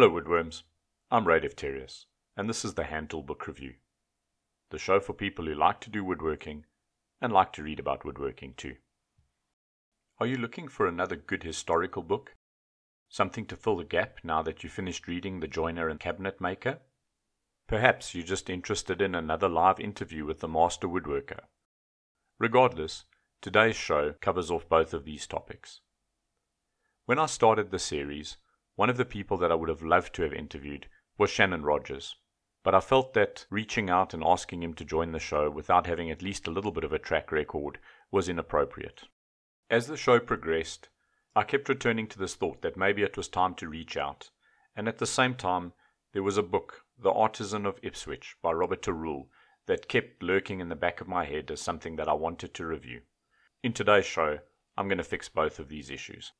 Hello, Woodworms. I'm Ray Defterius, and this is the Hand Tool Book Review, the show for people who like to do woodworking and like to read about woodworking too. Are you looking for another good historical book? Something to fill the gap now that you finished reading The Joiner and Cabinet Maker? Perhaps you're just interested in another live interview with the master woodworker. Regardless, today's show covers off both of these topics. When I started the series, one of the people that I would have loved to have interviewed was Shannon Rogers, but I felt that reaching out and asking him to join the show without having at least a little bit of a track record was inappropriate. As the show progressed, I kept returning to this thought that maybe it was time to reach out, and at the same time, there was a book, The Artisan of Ipswich by Robert Tarule, that kept lurking in the back of my head as something that I wanted to review. In today's show, I'm going to fix both of these issues.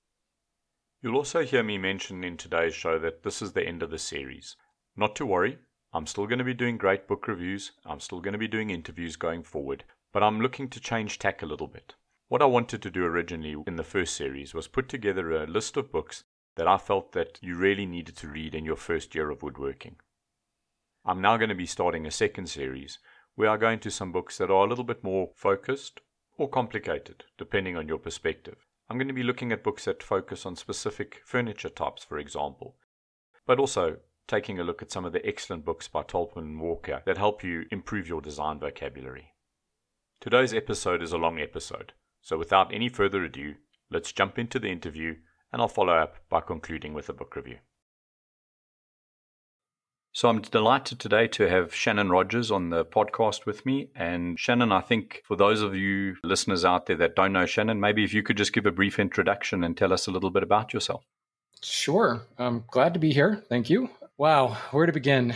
You'll also hear me mention in today's show that this is the end of the series. Not to worry, I'm still going to be doing great book reviews, I'm still going to be doing interviews going forward, but I'm looking to change tack a little bit. What I wanted to do originally in the first series was put together a list of books that I felt that you really needed to read in your first year of woodworking. I'm now going to be starting a second series where I go into some books that are a little bit more focused or complicated, depending on your perspective. I'm going to be looking at books that focus on specific furniture types, for example, but also taking a look at some of the excellent books by Tolpin and Walker that help you improve your design vocabulary. Today's episode is a long episode, so without any further ado, let's jump into the interview and I'll follow up by concluding with a book review. So I'm delighted today to have Shannon Rogers on the podcast with me. And Shannon, I think for those of you listeners out there that don't know Shannon, maybe if you could just give a brief introduction and tell us a little bit about yourself. Sure. I'm glad to be here. Thank you. Wow, where to begin?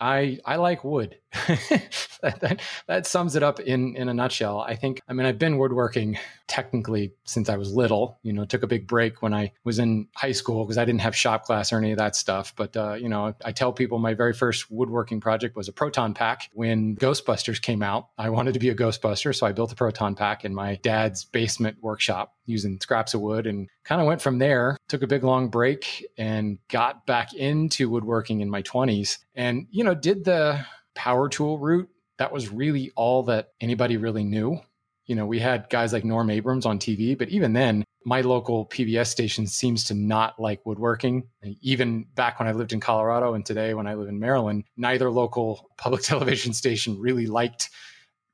I I like wood. That, that, that sums it up in in a nutshell. I think. I mean, I've been woodworking technically since I was little. You know, took a big break when I was in high school because I didn't have shop class or any of that stuff. But uh, you know, I tell people my very first woodworking project was a proton pack. When Ghostbusters came out, I wanted to be a Ghostbuster, so I built a proton pack in my dad's basement workshop using scraps of wood and kind of went from there took a big long break and got back into woodworking in my 20s and you know did the power tool route that was really all that anybody really knew you know we had guys like norm abrams on tv but even then my local pbs station seems to not like woodworking even back when i lived in colorado and today when i live in maryland neither local public television station really liked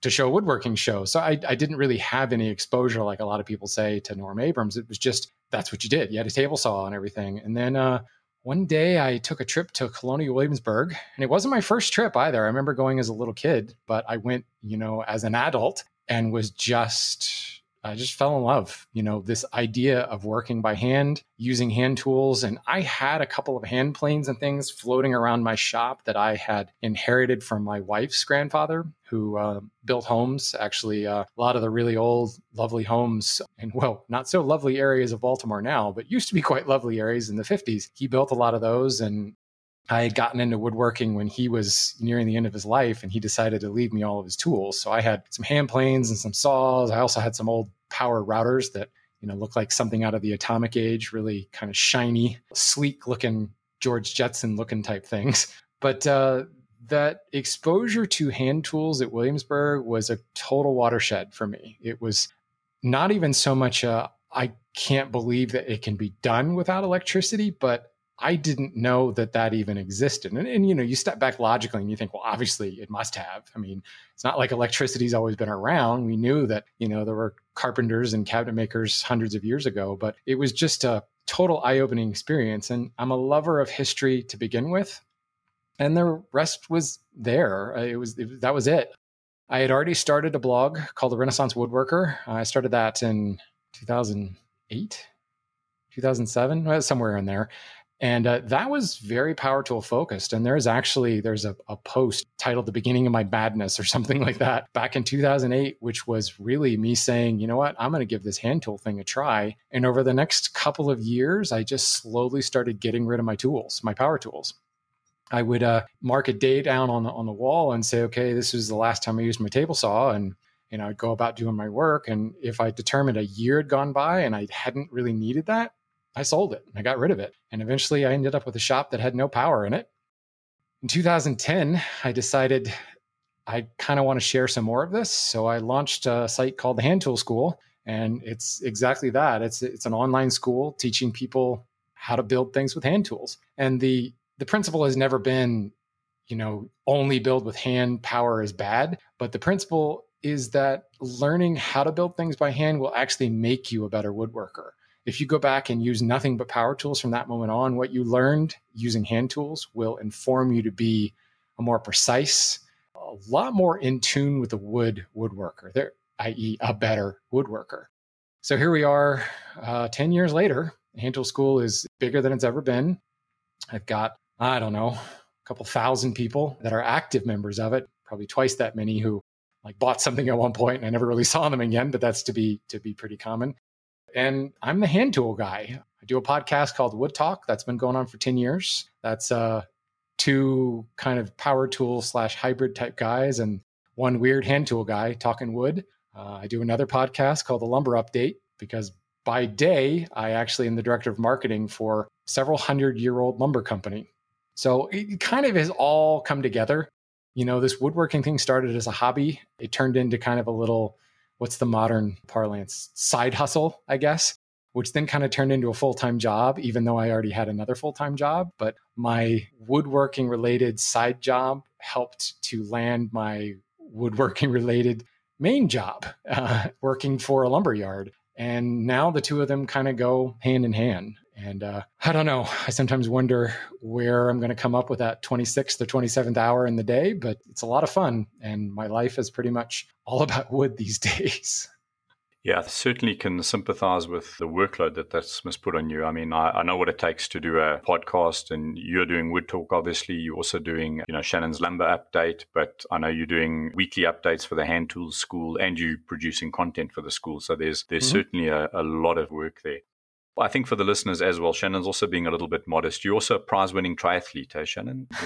to show a woodworking show. So I, I, didn't really have any exposure, like a lot of people say, to Norm Abrams. It was just that's what you did. You had a table saw and everything. And then uh, one day I took a trip to Colonial Williamsburg, and it wasn't my first trip either. I remember going as a little kid, but I went, you know, as an adult and was just I just fell in love, you know, this idea of working by hand, using hand tools. And I had a couple of hand planes and things floating around my shop that I had inherited from my wife's grandfather, who uh, built homes, actually, uh, a lot of the really old, lovely homes, and well, not so lovely areas of Baltimore now, but used to be quite lovely areas in the 50s. He built a lot of those. And I had gotten into woodworking when he was nearing the end of his life and he decided to leave me all of his tools. So I had some hand planes and some saws. I also had some old power routers that, you know, look like something out of the atomic age, really kind of shiny, sleek looking George Jetson looking type things. But uh, that exposure to hand tools at Williamsburg was a total watershed for me. It was not even so much a, I can't believe that it can be done without electricity, but I didn't know that that even existed. And, and, you know, you step back logically and you think, well, obviously it must have. I mean, it's not like electricity's always been around. We knew that, you know, there were carpenters and cabinet makers hundreds of years ago, but it was just a total eye opening experience. And I'm a lover of history to begin with. And the rest was there. Uh, it was, it, that was it. I had already started a blog called The Renaissance Woodworker. I started that in 2008, 2007, somewhere in there and uh, that was very power tool focused. And there's actually there's a, a, post titled the beginning of my madness or something like that back in 2008 which was really me saying you know what? I'm going to give this hand tool thing a try. And over the next couple of years i just slowly started getting rid of my tools my power tools. I would uh, mark a day down on the on the wall and say okay this is the last time i used my table saw and you know i'd go about doing my work. And if i determined a year had gone by and i hadn't really needed that I sold it. I got rid of it. And eventually I ended up with a shop that had no power in it. In 2010, I decided I kind of want to share some more of this. So I launched a site called the Hand Tool School. And it's exactly that. It's it's an online school teaching people how to build things with hand tools. And the the principle has never been, you know, only build with hand power is bad, but the principle is that learning how to build things by hand will actually make you a better woodworker. If you go back and use nothing but power tools from that moment on, what you learned using hand tools will inform you to be a more precise, a lot more in tune with the wood woodworker, there, i.e., a better woodworker. So here we are, uh, 10 years later. Hand Tool School is bigger than it's ever been. I've got, I don't know, a couple thousand people that are active members of it, probably twice that many who like bought something at one point and I never really saw them again, but that's to be to be pretty common. And I'm the hand tool guy. I do a podcast called Wood Talk that's been going on for 10 years. That's uh two kind of power tool slash hybrid type guys and one weird hand tool guy talking wood. Uh, I do another podcast called The Lumber Update because by day, I actually am the director of marketing for several hundred year old lumber company. So it kind of has all come together you know, this woodworking thing started as a hobby. It turned into kind of a little, what's the modern parlance, side hustle, I guess, which then kind of turned into a full time job, even though I already had another full time job. But my woodworking related side job helped to land my woodworking related main job, uh, working for a lumber yard. And now the two of them kind of go hand in hand. And uh, I don't know. I sometimes wonder where I'm going to come up with that 26th or 27th hour in the day, but it's a lot of fun. And my life is pretty much all about wood these days. Yeah, I certainly can sympathize with the workload that that's must put on you. I mean, I, I, know what it takes to do a podcast, and you're doing Wood Talk, obviously. You're also doing, you know, Shannon's Lumber Update, but I know you're doing weekly updates for the Hand Tools School, and you're producing content for the school. So there's there's mm-hmm. certainly a, a lot of work there. I think for the listeners as well, Shannon's also being a little bit modest. You're also a prize winning triathlete, eh, Shannon?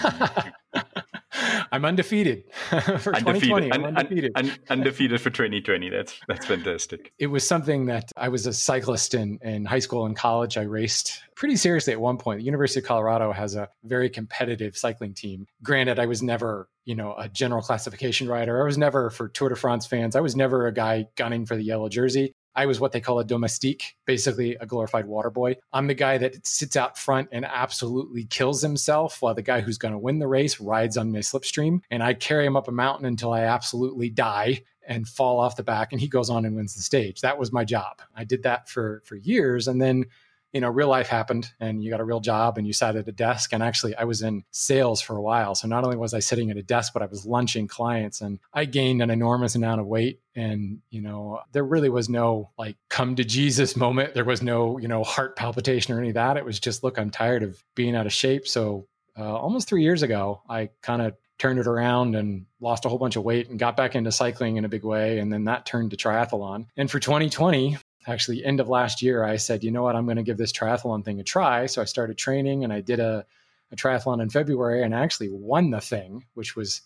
I'm undefeated for undefeated. 2020. I'm undefeated. Un- un- undefeated for 2020. That's that's fantastic. It was something that I was a cyclist in in high school and college. I raced pretty seriously at one point. The University of Colorado has a very competitive cycling team. Granted, I was never you know a general classification rider. I was never for Tour de France fans. I was never a guy gunning for the yellow jersey. I was what they call a domestique, basically a glorified water boy. I'm the guy that sits out front and absolutely kills himself while the guy who's going to win the race rides on my slipstream. And I carry him up a mountain until I absolutely die and fall off the back and he goes on and wins the stage. That was my job. I did that for for years and then you know, real life happened and you got a real job and you sat at a desk. And actually, I was in sales for a while. So not only was I sitting at a desk, but I was lunching clients and I gained an enormous amount of weight. And, you know, there really was no like come to Jesus moment. There was no, you know, heart palpitation or any of that. It was just, look, I'm tired of being out of shape. So uh, almost three years ago, I kind of turned it around and lost a whole bunch of weight and got back into cycling in a big way. And then that turned to triathlon. And for 2020, actually end of last year, I said, you know what, I'm going to give this triathlon thing a try. So I started training and I did a, a triathlon in February and I actually won the thing, which was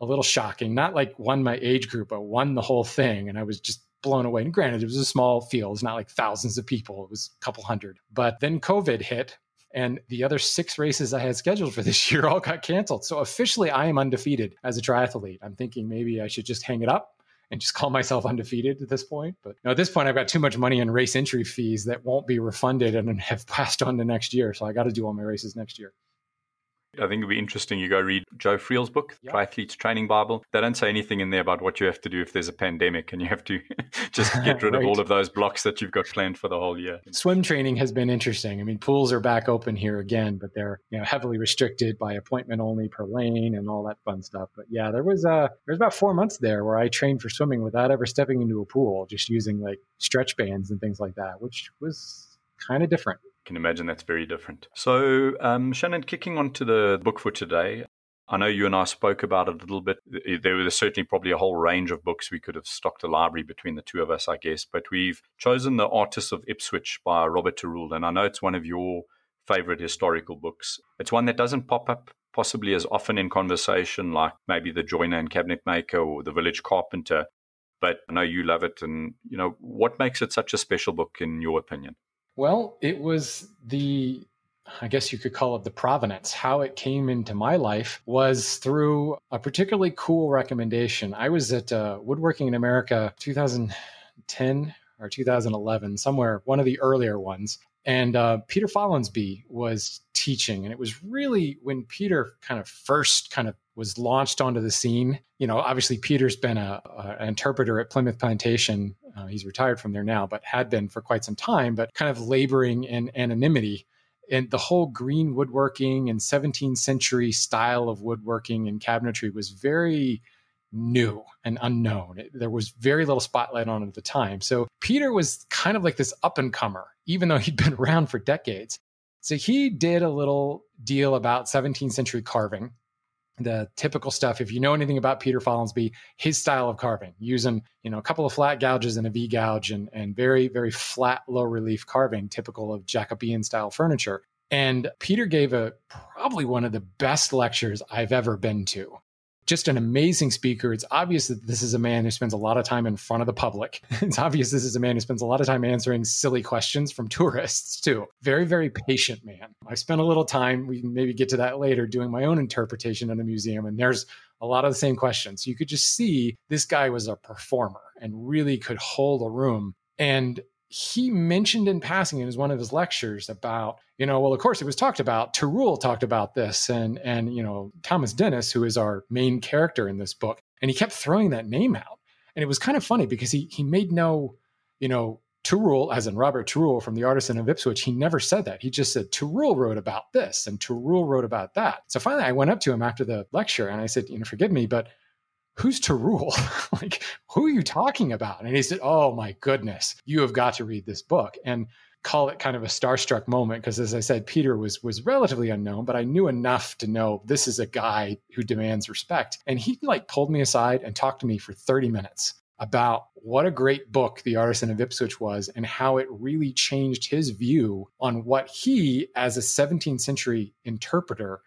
a little shocking. Not like won my age group, but won the whole thing. And I was just blown away. And granted, it was a small field, it's not like thousands of people, it was a couple hundred. But then COVID hit and the other six races I had scheduled for this year all got canceled. So officially, I am undefeated as a triathlete. I'm thinking maybe I should just hang it up and just call myself undefeated at this point. But at this point, I've got too much money in race entry fees that won't be refunded and have passed on to next year. So I got to do all my races next year. I think it'd be interesting. You go read Joe Friel's book, yep. Triathlete's Training Bible. They don't say anything in there about what you have to do if there's a pandemic and you have to just get rid right. of all of those blocks that you've got planned for the whole year. Swim training has been interesting. I mean, pools are back open here again, but they're you know heavily restricted by appointment only per lane and all that fun stuff. But yeah, there was uh there was about four months there where I trained for swimming without ever stepping into a pool, just using like stretch bands and things like that, which was kind of different can imagine that's very different. So, um, Shannon, kicking on to the book for today, I know you and I spoke about it a little bit. There was certainly probably a whole range of books we could have stocked a library between the two of us, I guess. But we've chosen The Artisan of Ipswich by Robert Tarule. And I know it's one of your favorite historical books. It's one that doesn't pop up possibly as often in conversation, like maybe The Joiner and Cabinet Maker or The Village Carpenter. But I know you love it. And, you know, what makes it such a special book in your opinion? Well, it was the I guess you could call it the provenance. How it came into my life was through a particularly cool recommendation. I was at uh, Woodworking in America 2010 or 2011, somewhere, one of the earlier ones. And uh, Peter Follansbee was teaching. And it was really when Peter kind of first kind of was launched onto the scene. You know, obviously, Peter's been a, a an interpreter at Plymouth Plantation. Uh, he's retired from there now, but had been for quite some time, but kind of laboring in anonymity and the whole green woodworking and 17th century style of woodworking and cabinetry was very new and unknown. It, there was very little spotlight on it at the time. So Peter was kind of like this up and comer, even though he'd been around for decades. So he did a little deal about 17th century carving the typical stuff. If you know anything about Peter Follansbee, his style of carving, using you know a couple of flat gouges and a V gouge, and and very very flat low relief carving, typical of Jacobean style furniture. And Peter gave a probably one of the best lectures I've ever been to just an amazing speaker. It's obvious that this is a man who spends a lot of time in front of the public. It's obvious this is a man who spends a lot of time answering silly questions from tourists, too. Very, very patient man. I spent a little time, we can maybe get to that later, doing my own interpretation in a museum, and there's a lot of the same questions. You could just see this guy was a performer and really could hold a room. And he mentioned in passing in one of his lectures about, you know, well, of course, it was talked about. Tarule talked about this, and and you know, Thomas Dennis, who is our main character in this book, and he kept throwing that name out, and it was kind of funny because he he made no, you know, Tarule, as in Robert Tarule from the Artisan of Ipswich, he never said that. He just said Tarule wrote about this and Tarule wrote about that. So finally, I went up to him after the lecture and I said, you know, forgive me, but who's Tarule? like, who are you talking about? And he said, oh my goodness, you have got to read this book. And call it kind of a starstruck moment because as i said peter was was relatively unknown but i knew enough to know this is a guy who demands respect and he like pulled me aside and talked to me for 30 minutes about what a great book the artisan of ipswich was and how it really changed his view on what he as a 17th century interpreter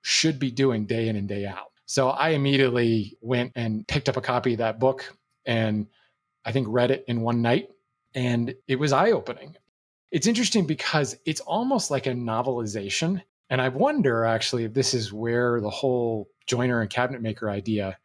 should be doing day in and day out so I immediately went and picked up a copy of that book and I think read it in one night. And it was eye opening. It's interesting because it's almost like a novelization. And I wonder actually if this is where the whole joiner and cabinet maker idea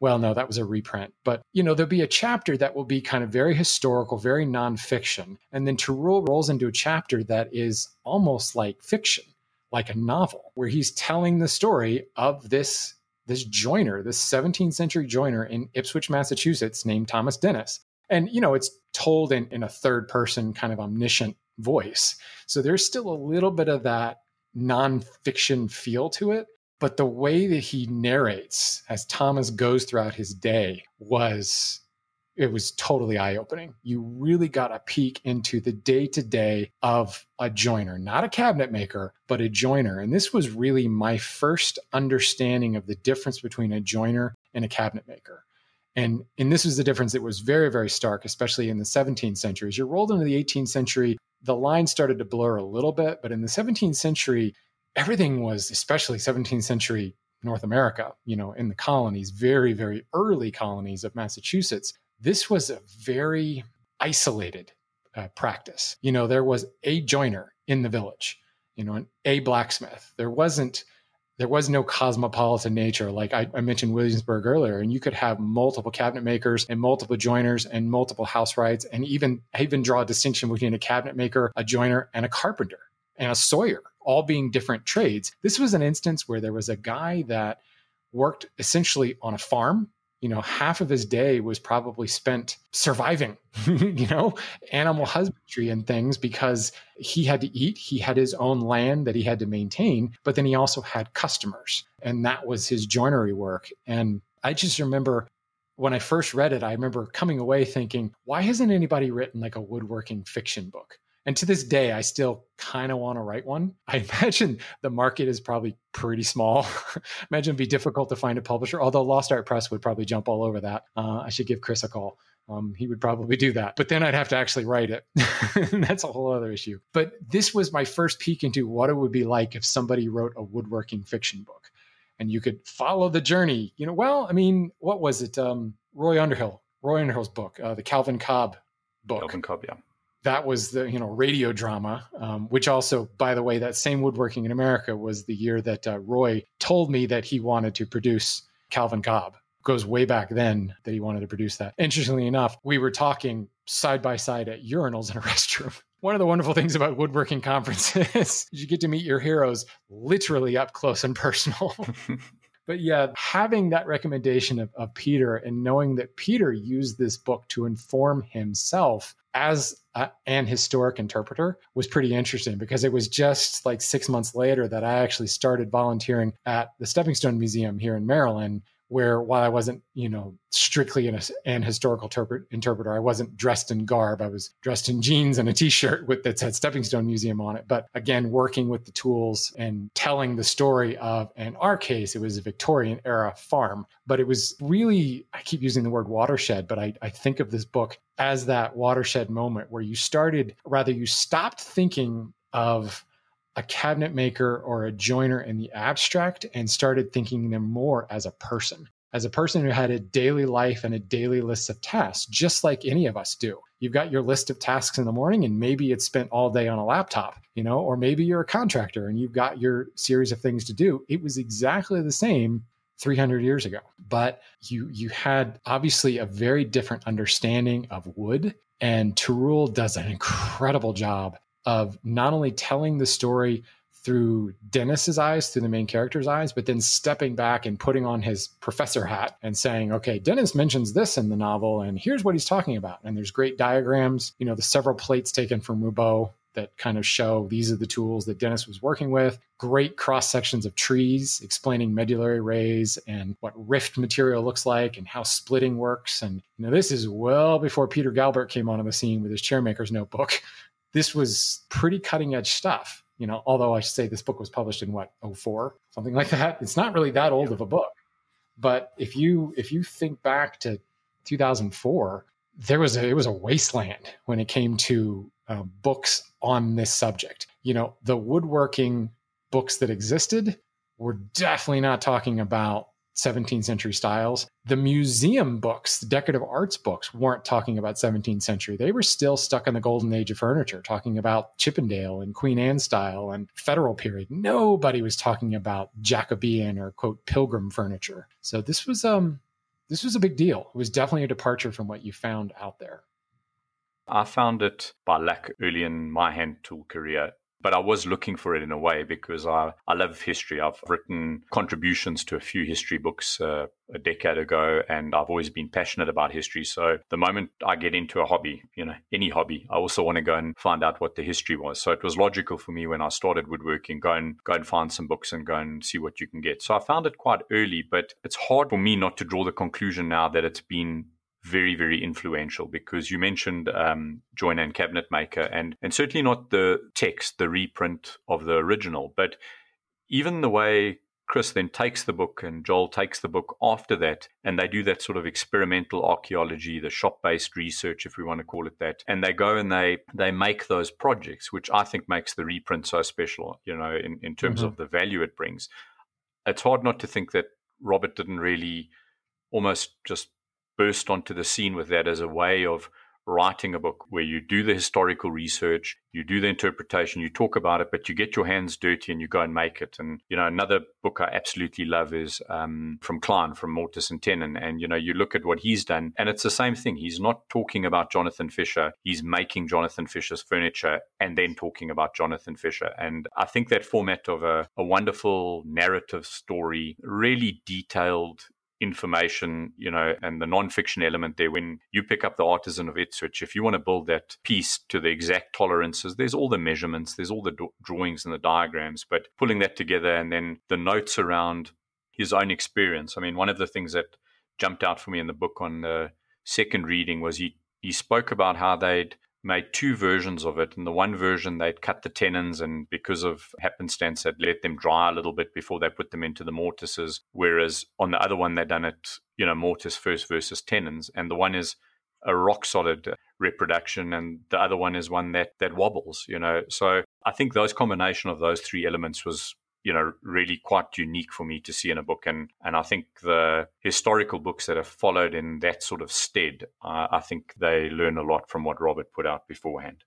well, no, that was a reprint. But, you know, there'll be a chapter that will be kind of very historical, very nonfiction. And then Tarule rolls into a chapter that is almost like fiction, like a novel, where he's telling the story of this this joiner, this 17th century joiner in Ipswich, Massachusetts, named Thomas Dennis. And, you know, it's told in, in a third person kind of omniscient voice. So there's still a little bit of that nonfiction feel to it. But the way that he narrates as Thomas goes throughout his day was it was totally eye opening. You really got a peek into the day to day of a joiner, not a cabinet maker, but a joiner. And this was really my first understanding of the difference between a joiner and a cabinet maker. And, and this was the difference that was very, very stark, especially in the 17th century. As you rolled into the 18th century, the line started to blur a little bit. But in the 17th century, everything was, especially 17th century North America, you know, in the colonies, very, very early colonies of Massachusetts, this was a very isolated uh, practice. You know, there was a joiner in the village, you know, a blacksmith. There wasn't, there was no cosmopolitan nature. Like I, I, mentioned Williamsburg earlier, and you could have multiple cabinet makers and multiple joiners and multiple housewrights, and even even draw a distinction between a cabinet maker, a joiner, and a carpenter and a sawyer, all being different trades. This was an instance where there was a guy that worked essentially on a farm you know half of his day was probably spent surviving you know animal husbandry and things because he had to eat he had his own land that he had to maintain but then he also had customers and that was his joinery work. And i just remember when i first read it i remember coming away thinking why hasn't anybody written like a woodworking fiction book and to this day, I still kind of want to write one. I imagine the market is probably pretty small. imagine it'd be difficult to find a publisher, although Lost Art Press would probably jump all over that. Uh, I should give Chris a call. Um, he would probably do that. But then I'd have to actually write it. That's a whole other issue. But this was my first peek into what it would be like if somebody wrote a woodworking fiction book and you could follow the journey. You know, well, I mean, what was it? Um, Roy Underhill, Roy Underhill's book, uh, the Calvin Cobb book. Calvin Cobb, yeah that was the you know radio drama, um, which also, by the way, that same woodworking in America was the year that uh, Roy told me that he wanted to produce Calvin Cobb. Goes way back then that he wanted to produce that. Interestingly enough, we were talking side by side at urinals in a restroom. One of the wonderful things about woodworking conferences is you get to meet your heroes literally up close and personal. but yeah, having that recommendation of, of Peter and knowing that Peter used this book to inform himself as a, an historic interpreter was pretty interesting because it was just like six months later that I actually started volunteering at the Stepping Stone Museum here in Maryland where while I wasn't, you know, strictly an, an historical interpret, interpreter, I wasn't dressed in garb. I was dressed in jeans and a t-shirt with that said Stepping Stone Museum on it. But again, working with the tools and telling the story of, in our case, it was a Victorian era farm. But it was really, I keep using the word watershed, but I, I think of this book as that watershed moment where you started, rather, you stopped thinking of a cabinet maker or a joiner in the abstract and started thinking them more as a person, as a person who had a daily life and a daily list of tasks, just like any of us do. You've got your list of tasks in the morning, and maybe it's spent all day on a laptop, you know, or maybe you're a contractor and you've got your series of things to do. It was exactly the same 300 years ago but you you had obviously a very different understanding of wood and Tarule does an incredible job of not only telling the story through Dennis's eyes, through the main character's eyes, but then stepping back and putting on his professor hat and saying, okay, Dennis mentions this in the novel, and here's what he's talking about. And there's great diagrams, you know, the several plates taken from Roubo that kind of show these are the tools that Dennis was working with. Great cross sections of trees explaining medullary rays and what rift material looks like and how splitting works. And you know, this is well before Peter Galbert came onto the scene with his chairmaker's notebook this was pretty cutting edge stuff. You know, although I should say this book was published in what 04, something like that. It's not really that old of a book. But if you if you think back to 2004, there was a, it was a wasteland when it came to uh, books on this subject. You know, the woodworking books that existed were definitely not talking about 17th century styles. The museum books, the decorative arts books, weren't talking about 17th century. They were still stuck in the golden age of furniture, talking about Chippendale and Queen Anne style and federal period. Nobody was talking about Jacobean or quote pilgrim furniture. So this was um this was a big deal. It was definitely a departure from what you found out there. I found it by lack early in my hand tool career but I was looking for it in a way because I, I love history. I've written contributions to a few history books uh, a decade ago, and I've always been passionate about history. So the moment I get into a hobby, you know, any hobby, I also want to go and find out what the history was. So it was logical for me when I started woodworking, go and go and find some books and go and see what you can get. So I found it quite early, but it's hard for me not to draw the conclusion now that it's been very, very influential because you mentioned um, Joiner and Cabinet Maker, and, and certainly not the text, the reprint of the original, but even the way Chris then takes the book and Joel takes the book after that, and they do that sort of experimental archaeology, the shop based research, if we want to call it that. And they go and they they make those projects, which I think makes the reprint so special, you know, in, in terms mm-hmm. of the value it brings. It's hard not to think that Robert didn't really almost just burst onto the scene with that as a way of writing a book where you do the historical research, you do the interpretation, you talk about it, but you get your hands dirty and you go and make it. And, you know, another book I absolutely love is um, from Klein, from Mortise and Tenon. And, you know, you look at what he's done and it's the same thing. He's not talking about Jonathan Fisher. He's making Jonathan Fisher's furniture and then talking about Jonathan Fisher. And I think that format of a, a wonderful narrative story, really detailed information, you know, and the non-fiction element there. When you pick up the artisan of Ipswich, if you want to build that piece to the exact tolerances, there's all the measurements, there's all the drawings and the diagrams, but pulling that together and then the notes around his own experience. I mean, one of the things that jumped out for me in the book on the second reading was he he spoke about how they'd made two versions of it. And the one version, they'd cut the tenons and because of happenstance, had let them dry a little bit before they put them into the mortises. Whereas on the other one, they'd done it, you know, mortise first versus tenons. And the one is a rock solid reproduction and the other one is one that that wobbles you know so i think those combination of those three elements was you know really quite unique for me to see in a book and and I think the historical books that have followed in that sort of stead uh, I think they learn a lot from what Robert put out beforehand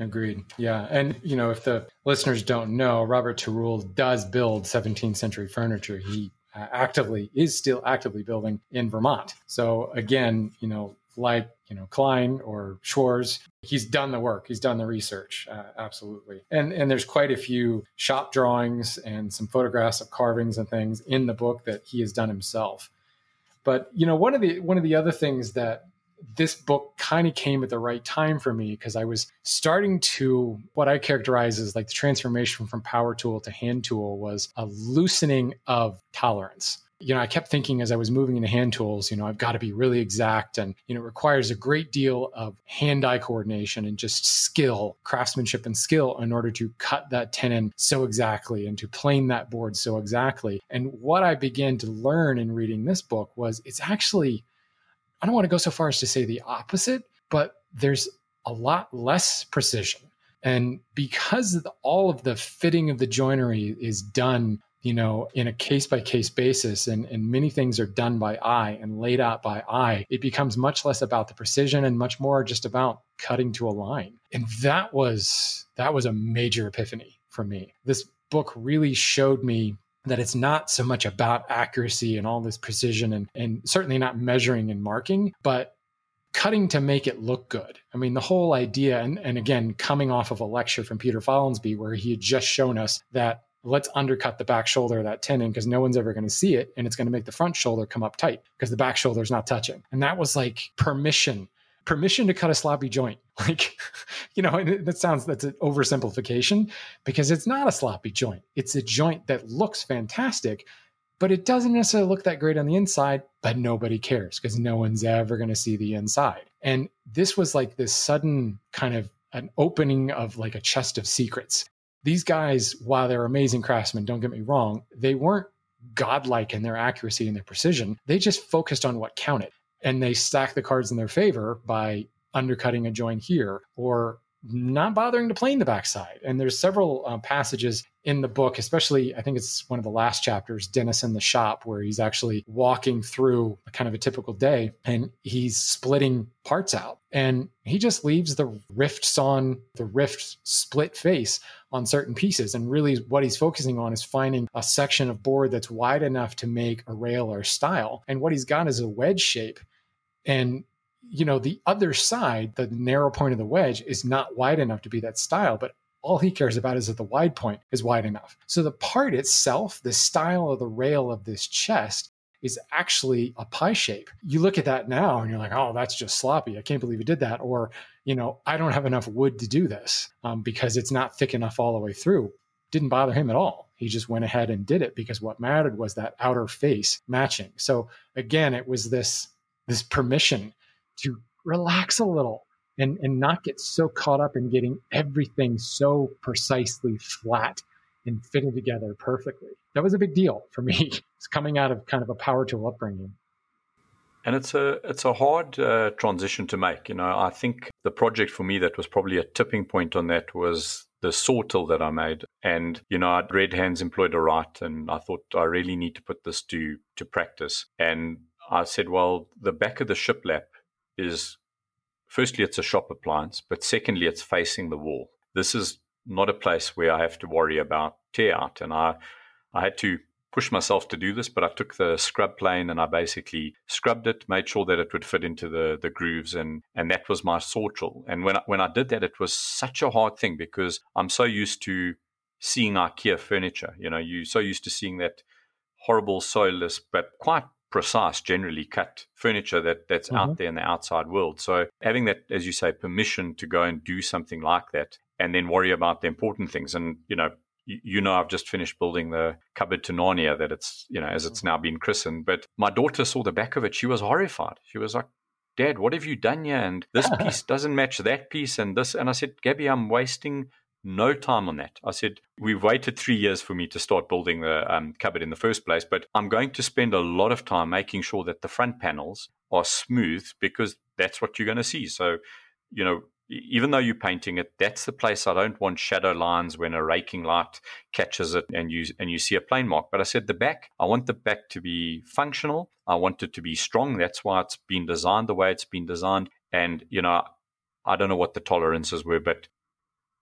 Agreed. Yeah. And, you know, if the listeners don't know, Robert Tarule does build 17th century furniture. He uh, actively is still actively building in Vermont. So again, you know, like you know Klein or Schwarz, he's done the work, he's done the research, uh, absolutely. And and there's quite a few shop drawings and some photographs of carvings and things in the book that he has done himself. But you know, one of the one of the other things that this book kind of came at the right time for me because I was starting to what I characterize as like the transformation from power tool to hand tool was a loosening of tolerance. You know, I kept thinking as I was moving into hand tools, you know, I've got to be really exact and, you know, it requires a great deal of hand eye coordination and just skill, craftsmanship and skill in order to cut that tenon so exactly and to plane that board so exactly. And what I began to learn in reading this book was it's actually I don't want to go so far as to say the opposite, but there's a lot less precision. And because all of the fitting of the joinery is done, you know, in a case by case basis, and, and many things are done by eye and laid out by eye, it becomes much less about the precision and much more just about cutting to a line. And that was that was a major epiphany for me. This book really showed me that it's not so much about accuracy and all this precision and, and certainly not measuring and marking, but cutting to make it look good. I mean, the whole idea, and, and again, coming off of a lecture from Peter Follansbee, where he had just shown us that let's undercut the back shoulder of that tenon because no one's ever going to see it. And it's going to make the front shoulder come up tight because the back shoulder is not touching. And that was like permission permission to cut a sloppy joint. Like, you know, that sounds that's an oversimplification because it's not a sloppy joint. It's a joint that looks fantastic, but it doesn't necessarily look that great on the inside, but nobody cares because no one's ever going to see the inside. And this was like this sudden kind of an opening of like a chest of secrets. These guys, while they're amazing craftsmen, don't get me wrong, they weren't godlike in their accuracy and their precision. They just focused on what counted and they stacked the cards in their favor by undercutting a joint here or not bothering to plane the backside. And there's several uh, passages in the book, especially I think it's one of the last chapters, Dennis in the shop, where he's actually walking through a kind of a typical day and he's splitting parts out. And he just leaves the rifts on the rift split face on certain pieces. And really what he's focusing on is finding a section of board that's wide enough to make a rail or style. And what he's got is a wedge shape and you know, the other side, the narrow point of the wedge, is not wide enough to be that style, but all he cares about is that the wide point is wide enough. So the part itself, the style of the rail of this chest, is actually a pie shape. You look at that now and you're like, oh, that's just sloppy. I can't believe he did that. Or, you know, I don't have enough wood to do this um, because it's not thick enough all the way through. Didn't bother him at all. He just went ahead and did it because what mattered was that outer face matching. So again, it was this this permission to relax a little and, and not get so caught up in getting everything so precisely flat and fitted together perfectly. That was a big deal for me. It's coming out of kind of a power tool upbringing. And it's a it's a hard uh, transition to make. You know, I think the project for me that was probably a tipping point on that was the saw sawtill that I made. And you know, I'd read Hands Employed Aright, and I thought I really need to put this to to practice. And I said, well, the back of the shiplap is firstly, it's a shop appliance, but secondly, it's facing the wall. This is not a place where I have to worry about tear out. And I, I had to push myself to do this, but I took the scrub plane and I basically scrubbed it, made sure that it would fit into the, the grooves, and, and that was my sawtill. And when I, when I did that, it was such a hard thing because I'm so used to seeing IKEA furniture. You know, you're so used to seeing that horrible, soulless, but quite precise, generally cut furniture that that's mm-hmm. out there in the outside world. So having that, as you say, permission to go and do something like that, and then worry about the important things. And you know, you, you know, I've just finished building the cupboard to Narnia that it's you know as it's now been christened. But my daughter saw the back of it; she was horrified. She was like. Dad, what have you done here? And this piece doesn't match that piece, and this. And I said, Gabby, I'm wasting no time on that. I said, We've waited three years for me to start building the um, cupboard in the first place, but I'm going to spend a lot of time making sure that the front panels are smooth because that's what you're going to see. So, you know, even though you're painting it, that's the place I don't want shadow lines when a raking light catches it and you and you see a plane mark. But I said the back, I want the back to be functional. I want it to be strong. That's why it's been designed the way it's been designed. And you know, I don't know what the tolerances were, but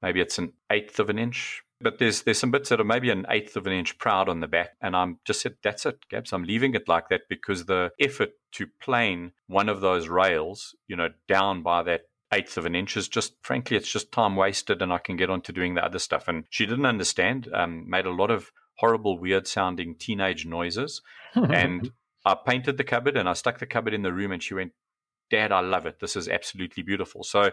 maybe it's an eighth of an inch. But there's there's some bits that are maybe an eighth of an inch proud on the back, and I'm just said that's it, Gabs. I'm leaving it like that because the effort to plane one of those rails, you know, down by that eighth of an inch is just frankly it's just time wasted and i can get on to doing the other stuff and she didn't understand um, made a lot of horrible weird sounding teenage noises and i painted the cupboard and i stuck the cupboard in the room and she went dad i love it this is absolutely beautiful so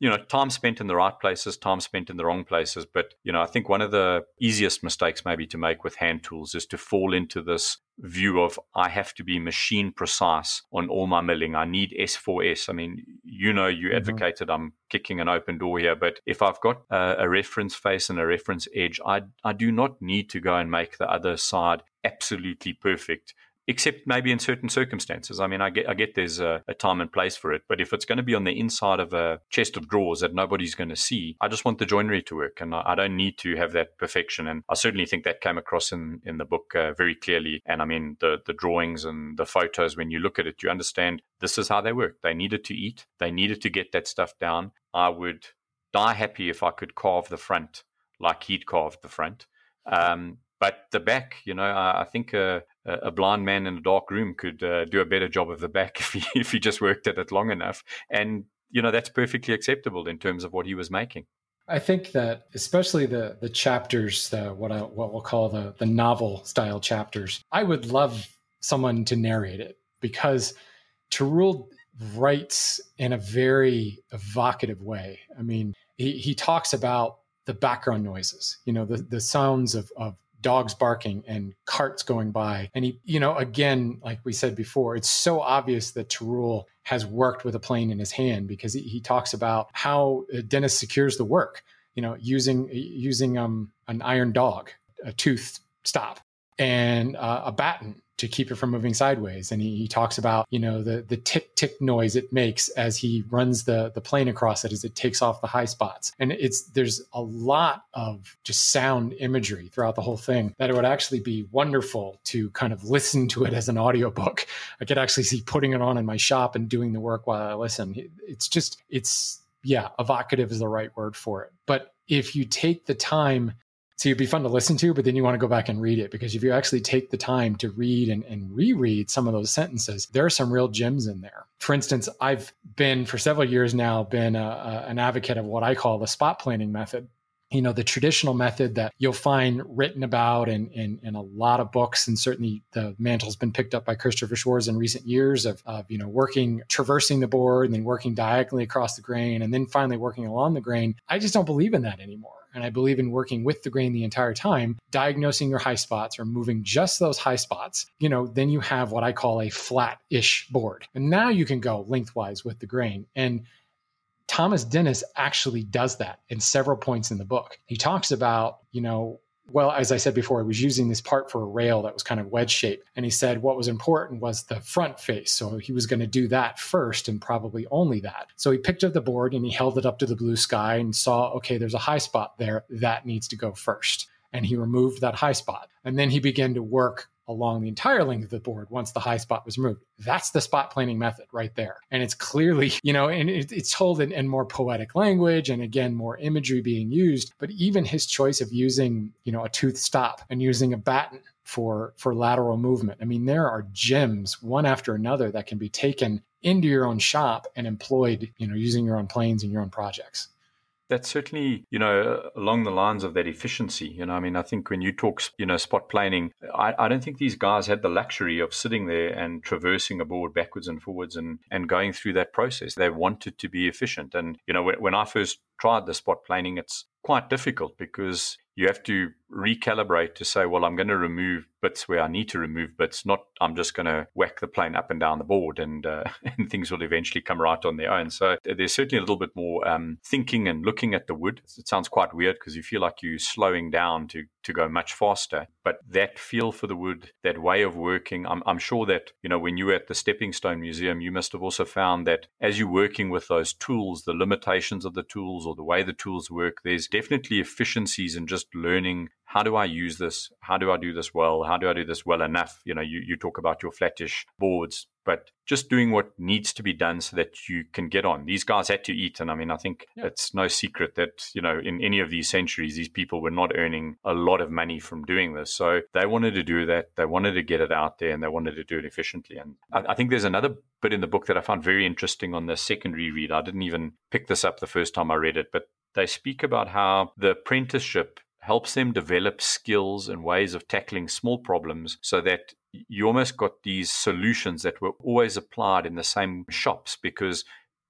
you know, time spent in the right places, time spent in the wrong places. But, you know, I think one of the easiest mistakes maybe to make with hand tools is to fall into this view of I have to be machine precise on all my milling. I need S4S. I mean, you know, you mm-hmm. advocated I'm kicking an open door here, but if I've got a, a reference face and a reference edge, I, I do not need to go and make the other side absolutely perfect except maybe in certain circumstances. I mean, I get, I get there's a, a, time and place for it, but if it's going to be on the inside of a chest of drawers that nobody's going to see, I just want the joinery to work, and I, I, don't need to have that perfection. And I certainly think that came across in in the book uh, very clearly. And I mean, the the drawings and the photos, when you look at it, you understand this is how they work. They needed to eat, they needed to get that stuff down. I would die happy if I could carve the front like he'd carved the front. Um, but the back, you know, I, I think uh, a blind man in a dark room could uh, do a better job of the back if he, if he just worked at it long enough. And, you know, that's perfectly acceptable in terms of what he was making. I think that especially the the chapters, the, what I what we'll call the the novel style chapters, I would love someone to narrate it because Tarule writes in a very evocative way. I mean, he, he talks about the background noises, you know, the, the sounds of, of dogs barking and carts going by. And he, you know, again, like we said before, it's so obvious that Tarule has worked with a plane in his hand because he, he talks about how uh, Dennis secures the work, you know, using using um, an iron dog, a tooth stop, and uh, a batten to keep it from moving sideways. And he, he, talks about, you know, the the tick tick noise it makes as he runs the the plane across it as it takes off the high spots. And it's there's a lot of just sound imagery throughout the whole thing that it would actually be wonderful to kind of listen to it as an audiobook. I could actually see putting it on in my shop and doing the work while I listen. It's just it's yeah, evocative is the right word for it. But if you take the time so it'd be fun to listen to, but then you want to go back and read it because if you actually take the time to read and, and reread some of those sentences, there are some real gems in there. For instance, I've been for several years now been a, a, an advocate of what I call the spot planning method. You know the traditional method that you'll find written about in, in, in, a lot of books and certainly the mantle's been picked up by christopher schwarz in recent years of, of you know working traversing the board and then working diagonally across the grain and then finally working along the grain. I just don't believe in that anymore and I believe in working with the grain the entire time, diagnosing your high spots or moving just those high spots, you know, then you have what I call a flat ish board. And now you can go lengthwise with the grain. And Thomas Dennis actually does that in several points in the book. He talks about, you know, well, as I said before, he was using this part for a rail that was kind of wedge shaped. And he said what was important was the front face. So he was going to do that first and probably only that. So he picked up the board and he held it up to the blue sky and saw, okay, there's a high spot there. That needs to go first. And he removed that high spot. And then he began to work along the entire length of the board once the high spot was removed. That's the spot planning method right there. And it's clearly, you know, and it, it's told in, in, more poetic language and again, more imagery being used. But even his choice of using, you know, a tooth stop and using a batten for for lateral movement. I mean, there are gems one after another that can be taken into your own shop and employed, you know, using your own planes and your own projects that's certainly, you know, along the lines of that efficiency. You know, I mean, I think when you talk, you know, spot planing, I, I don't think these guys had the luxury of sitting there and traversing a board backwards and forwards and, and going through that process. They wanted to be efficient. And, you know, when, when I first tried the spot planing, it's quite difficult because you have to recalibrate to say, well, I'm going to remove bits where I need to remove bits, not I'm just going to whack the plane up and down the board and uh, and things will eventually come right on their own. So there's certainly a little bit more um, thinking and looking at the wood. It sounds quite weird because you feel like you're slowing down to to go much faster. But that feel for the wood, that way of working, I'm, I'm sure that, you know, when you were at the Stepping Stone Museum, you must have also found that as you're working with those tools, the limitations of the tools or the way the tools work, there's definitely efficiencies in just learning how do I use this? How do I do this well? How do I do this well enough? You know, you, you talk about your flattish boards, but just doing what needs to be done so that you can get on. These guys had to eat. And I mean, I think yeah. it's no secret that, you know, in any of these centuries, these people were not earning a lot of money from doing this. So they wanted to do that. They wanted to get it out there and they wanted to do it efficiently. And I, I think there's another bit in the book that I found very interesting on the secondary read. I didn't even pick this up the first time I read it, but they speak about how the apprenticeship helps them develop skills and ways of tackling small problems so that you almost got these solutions that were always applied in the same shops because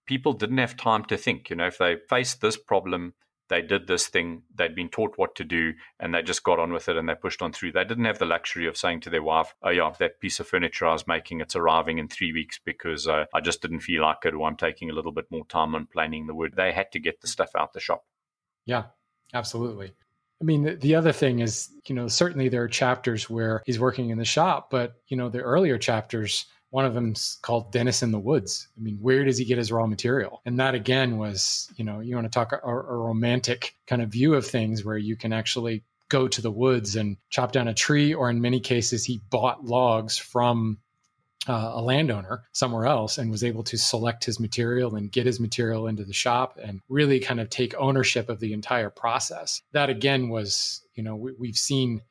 people didn't have time to think. You know, if they faced this problem, they did this thing, they'd been taught what to do, and they just got on with it and they pushed on through. They didn't have the luxury of saying to their wife, Oh, yeah, that piece of furniture I was making, it's arriving in three weeks because uh, I just didn't feel like it, or I'm taking a little bit more time on planing the wood. They had to get the stuff out the shop. Yeah, absolutely. I mean, the, other thing is, you know, certainly there are chapters where he's working in the shop, but, you know, the earlier chapters, one of them's called Dennis in the Woods. I mean, where does he get his raw material? And that again was, you know, you want to talk a, a romantic kind of view of things where you can actually go to the woods and chop down a tree, or in many cases, he bought logs from uh, a landowner somewhere else and was able to select his material and get his material into the shop and really kind of take ownership of the entire process. That again was, you know, we, have seen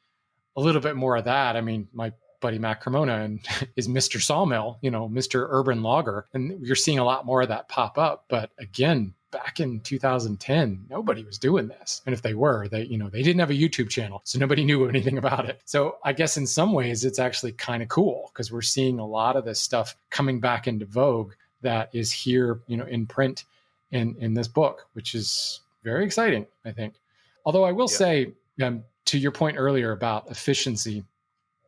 a little bit more of that. I mean, my buddy Matt Cremona and is Mr. Sawmill, you know, Mr. Urban Logger, and you're seeing a lot more of that pop up. But again, back in 2010 nobody was doing this and if they were they you know they didn't have a youtube channel so nobody knew anything about it so i guess in some ways it's actually kind of cool because we're seeing a lot of this stuff coming back into vogue that is here you know in print in in this book which is very exciting i think although i will yeah. say um, to your point earlier about efficiency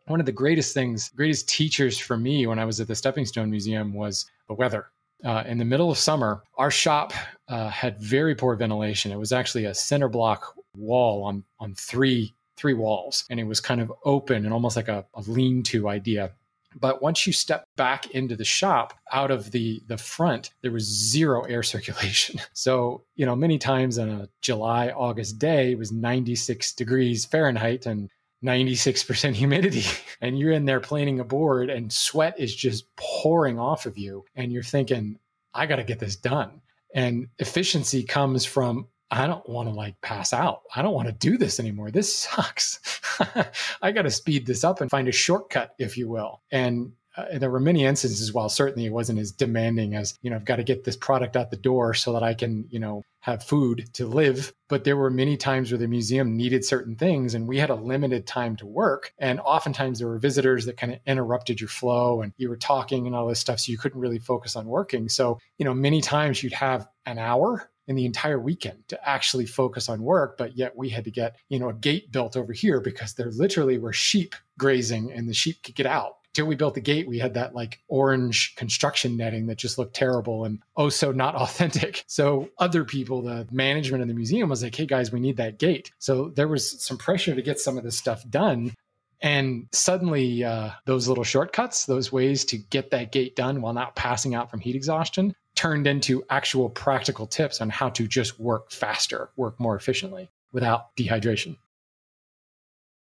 one of the greatest things greatest teachers for me when i was at the stepping stone museum was the weather uh, in the middle of summer, our shop uh, had very poor ventilation. It was actually a center block wall on on three three walls, and it was kind of open and almost like a, a lean-to idea. But once you step back into the shop out of the the front, there was zero air circulation. So, you know, many times on a July, August day, it was 96 degrees Fahrenheit and 96% humidity and you're in there planing a board and sweat is just pouring off of you and you're thinking i got to get this done. And efficiency comes from i don't want to like pass out. I don't want to do this anymore. This sucks. I got to speed this up and find a shortcut if you will. And uh, there were many instances while certainly it wasn't as demanding as you know i've got to get this product out the door so that i can you know have food to live but there were many times where the museum needed certain things and we had a limited time to work. And oftentimes there were visitors that kind of interrupted your flow and you were talking and all this stuff so you couldn't really focus on working. So you know many times you'd have an hour in the entire weekend to actually focus on work but yet we had to get you know a gate built over here because there literally were sheep grazing and the sheep could get out till we built the gate, we had that like orange construction netting that just looked terrible and oh so not authentic. So other people, the management of the museum was like, hey guys, we need that gate. So there was some pressure to get some of this stuff done. And suddenly, uh, those little shortcuts, those ways to get that gate done while not passing out from heat exhaustion, turned into actual practical tips on how to just work faster, work more efficiently without dehydration.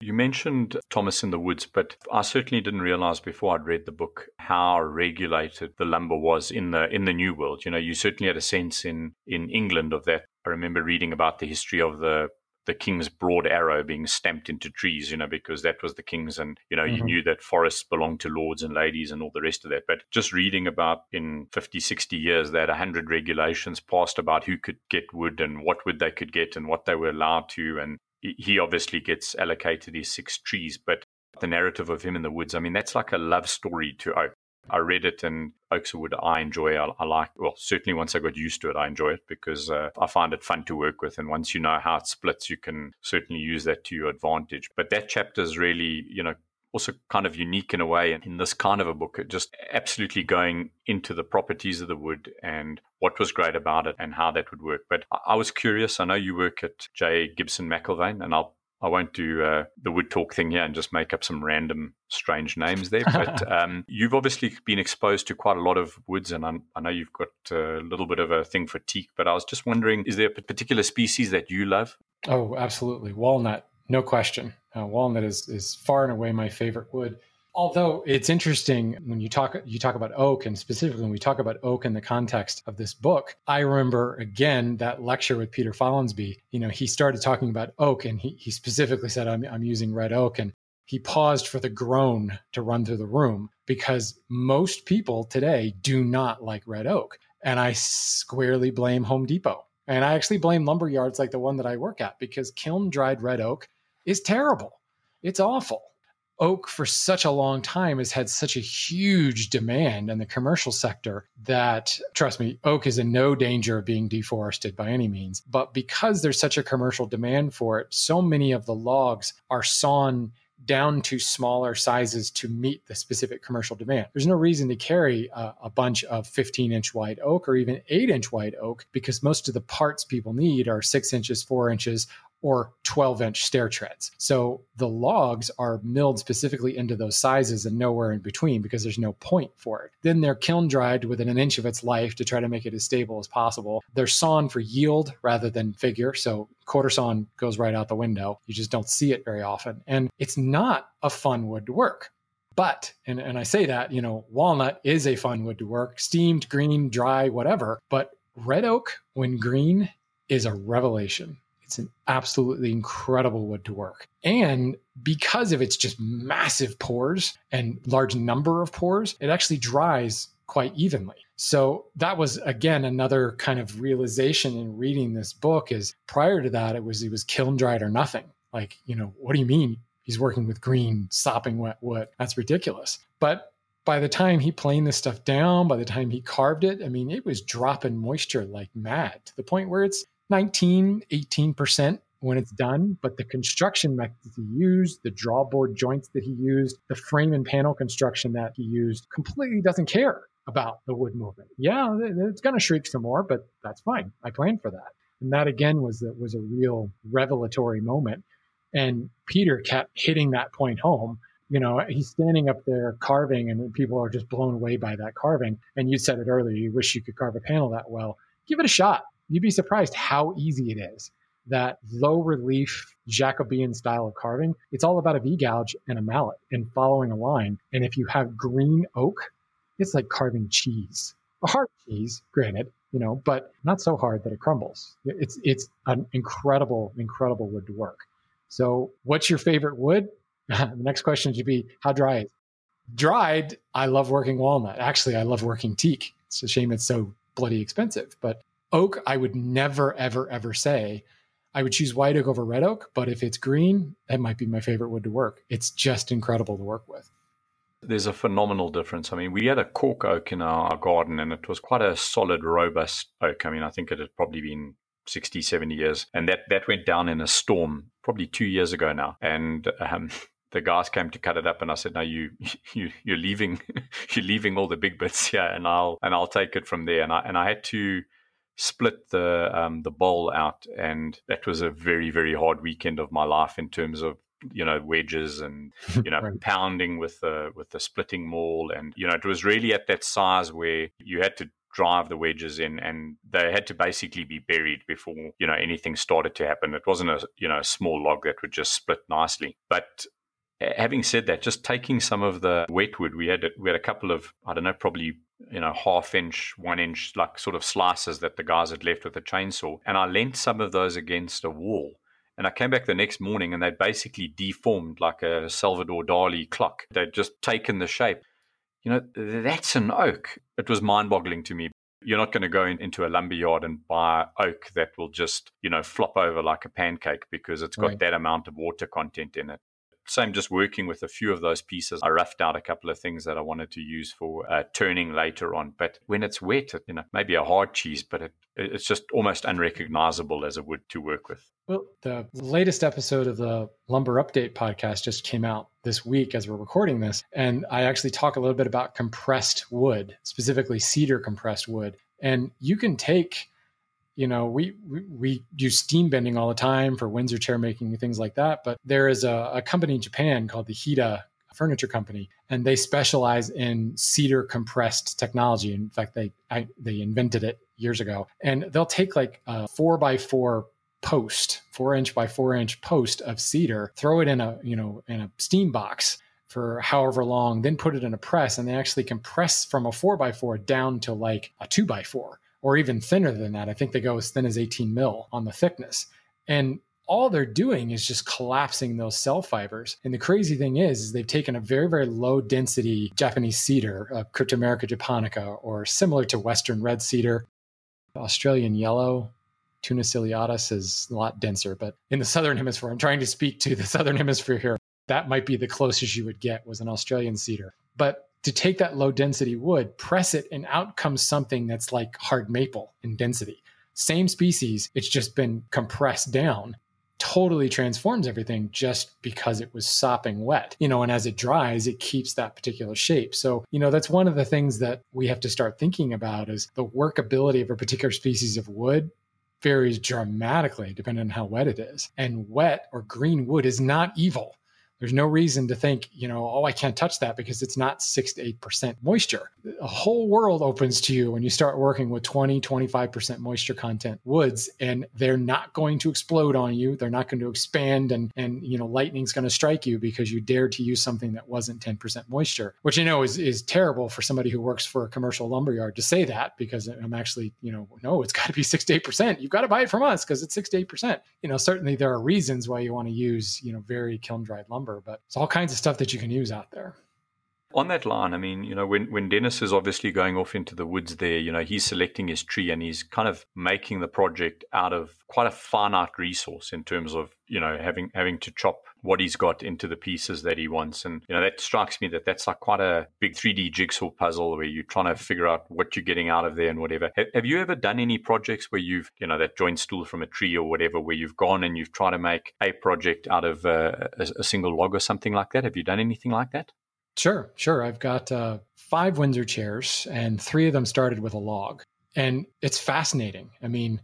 You mentioned Thomas in the Woods, but I certainly didn't realize before I'd read the book how regulated the lumber was in the in the New World. You know, you certainly had a sense in in England of that. I remember reading about the history of the the king's broad arrow being stamped into trees, you know, because that was the king's, and you know, mm-hmm. you knew that forests belonged to lords and ladies and all the rest of that. But just reading about in 50, 60 years that 100 regulations passed about who could get wood and what wood they could get and what they were allowed to, and he obviously gets allocated his six trees, but the narrative of him in the woods, I mean, that's like a love story to Oak. I read it and Oaks Wood I enjoy. I, I, like, well, certainly once I got used to it, I enjoy it because uh, I find it fun to work with. And once you know how it splits, you can certainly use that to your advantage. But that chapter is really, you know, also kind of unique in a way in this kind of a book, just absolutely going into the properties of the wood and what was great about it and how that would work. But I was curious. I know you work at J. Gibson McIlvain, and I'll I won't do uh, the wood talk thing here and just make up some random strange names there. But um, you've obviously been exposed to quite a lot of woods, and I'm, i know you've got a little bit of a thing for teak. But I was just wondering, is there a particular species that you love? Oh, absolutely, walnut, no question. Uh, walnut is is far and away my favorite wood. Although it's interesting when you talk you talk about oak and specifically when we talk about oak in the context of this book, I remember again that lecture with Peter Follansbee. You know, he started talking about oak and he, he specifically said, I'm, I'm using red oak. And he paused for the groan to run through the room because most people today do not like red oak. And I squarely blame Home Depot. And I actually blame lumber yards like the one that I work at because kiln dried red oak is terrible. It's awful oak for such a long time has had such a huge demand in the commercial sector that trust me oak is in no danger of being deforested by any means but because there's such a commercial demand for it so many of the logs are sawn down to smaller sizes to meet the specific commercial demand. There's no reason to carry a, a bunch of 15 inch wide oak or even 8 inch wide oak because most of the parts people need are 6 inches, 4 inches, or 12 inch stair treads. So the logs are milled specifically into those sizes and nowhere in between because there's no point for it. Then they're kiln dried within an inch of its life to try to make it as stable as possible. They're sawn for yield rather than figure. So quarter sawn goes right out the window. You just don't see it very often. And it's not a fun wood to work. But, and, and I say that, you know, walnut is a fun wood to work, steamed, green, dry, whatever. But red oak, when green, is a revelation. It's an absolutely incredible wood to work. And because of its just massive pores and large number of pores, it actually dries quite evenly. So that was again another kind of realization in reading this book is prior to that it was it was kiln dried or nothing. Like, you know, what do you mean he's working with green sopping wet wood? That's ridiculous. But by the time he planed this stuff down, by the time he carved it, I mean, it was dropping moisture like mad to the point where it's 19, 18% when it's done, but the construction methods he used, the drawbore joints that he used, the frame and panel construction that he used completely doesn't care about the wood movement. Yeah, it's going to shrink some more, but that's fine. I planned for that. And that again was was a real revelatory moment. And Peter kept hitting that point home. You know, he's standing up there carving, and people are just blown away by that carving. And you said it earlier, you wish you could carve a panel that well. Give it a shot you'd be surprised how easy it is. That low relief Jacobean style of carving, it's all about a V gouge and a mallet and following a line. And if you have green oak, it's like carving cheese. A hard cheese, granted, you know, but not so hard that it crumbles. It's it's an incredible, incredible wood to work. So, what's your favorite wood? the next question should be how dry is it? Dried, I love working walnut. Actually, I love working teak. It's a shame it's so bloody expensive, but oak, I would never, ever, ever say I would choose white oak over red oak. But if it's green, that might be my favorite wood to work. It's just incredible to work with. There's a phenomenal difference. I mean, we had a cork oak in our garden and it was quite a solid, robust oak. I mean, I think it had probably been 60, 70 years. And that, that went down in a storm probably two years ago now. And um, the guys came to cut it up and I said, no, you, you, you're leaving, you're leaving all the big bits here and I'll, and I'll take it from there. And I, and I had to, split the um, the bowl out, and that was a very very hard weekend of my life in terms of you know wedges and you know right. pounding with the with the splitting maul, and you know it was really at that size where you had to drive the wedges in and they had to basically be buried before you know anything started to happen it wasn't a you know a small log that would just split nicely but having said that just taking some of the wet wood we had we had a couple of i don't know probably you know, half inch, one inch, like sort of slices that the guys had left with a chainsaw. And I leant some of those against a wall. And I came back the next morning and they'd basically deformed like a Salvador Dali clock. They'd just taken the shape. You know, that's an oak. It was mind boggling to me. You're not going to go in, into a lumber yard and buy oak that will just, you know, flop over like a pancake because it's got right. that amount of water content in it same just working with a few of those pieces. I roughed out a couple of things that I wanted to use for uh, turning later on. But when it's wet, you know, maybe a hard cheese, but it, it's just almost unrecognizable as a wood to work with. Well, the latest episode of the Lumber Update podcast just came out this week as we're recording this. And I actually talk a little bit about compressed wood, specifically cedar compressed wood. And you can take you know, we, we, do steam bending all the time for Windsor chair making and things like that. But there is a, a company in Japan called the Hida Furniture Company, and they specialize in cedar compressed technology. In fact, they I, they invented it years ago, and they'll take like a four by four post, four inch by four inch post of cedar, throw it in a, you know, in a steam box for however long, then put it in a press and they actually compress from a four by four down to like a two by four or even thinner than that. I think they go as thin as 18 mil on the thickness. And all they're doing is just collapsing those cell fibers. And the crazy thing is, is they've taken a very, very low density Japanese cedar, uh, Cryptomeria japonica, or similar to Western red cedar, Australian yellow, Toona ciliatus is a lot denser, but in the southern hemisphere, I'm trying to speak to the southern hemisphere here. That might be the closest you would get was an Australian cedar. But to take that low density wood, press it, and out comes something that's like hard maple in density. Same species, it's just been compressed down totally transforms everything just because it was sopping wet. You know, and as it dries, it keeps that particular shape. So, you know, that's one of the things that we have to start thinking about is the workability of a particular species of wood varies dramatically depending on how wet it is. And wet or green wood is not evil. There's no reason to think, you know, oh, I can't touch that because it's not six to 8% moisture. A whole world opens to you when you start working with 20, 25% moisture content woods, and they're not going to explode on you. They're not going to expand and, and you know, lightning's going to strike you because you dared to use something that wasn't 10% moisture, which you know is, is terrible for somebody who works for a commercial lumberyard to say that because I'm actually, you know, no, it's got to be six to 8%. You've got to buy it from us because it's six to 8%. You know, certainly there are reasons why you want to use, you know, very kiln dried lumber number, but it's all kinds of stuff that you can use out there. On that line, I mean, you know, when, when Dennis is obviously going off into the woods there, you know, he's selecting his tree and he's kind of making the project out of quite a finite resource in terms of, you know, having having to chop what he's got into the pieces that he wants. And, you know, that strikes me that that's like quite a big 3D jigsaw puzzle where you're trying to figure out what you're getting out of there and whatever. Have, have you ever done any projects where you've, you know, that joint stool from a tree or whatever, where you've gone and you've tried to make a project out of uh, a, a single log or something like that? Have you done anything like that? Sure, sure. I've got uh, five Windsor chairs, and three of them started with a log, and it's fascinating. I mean,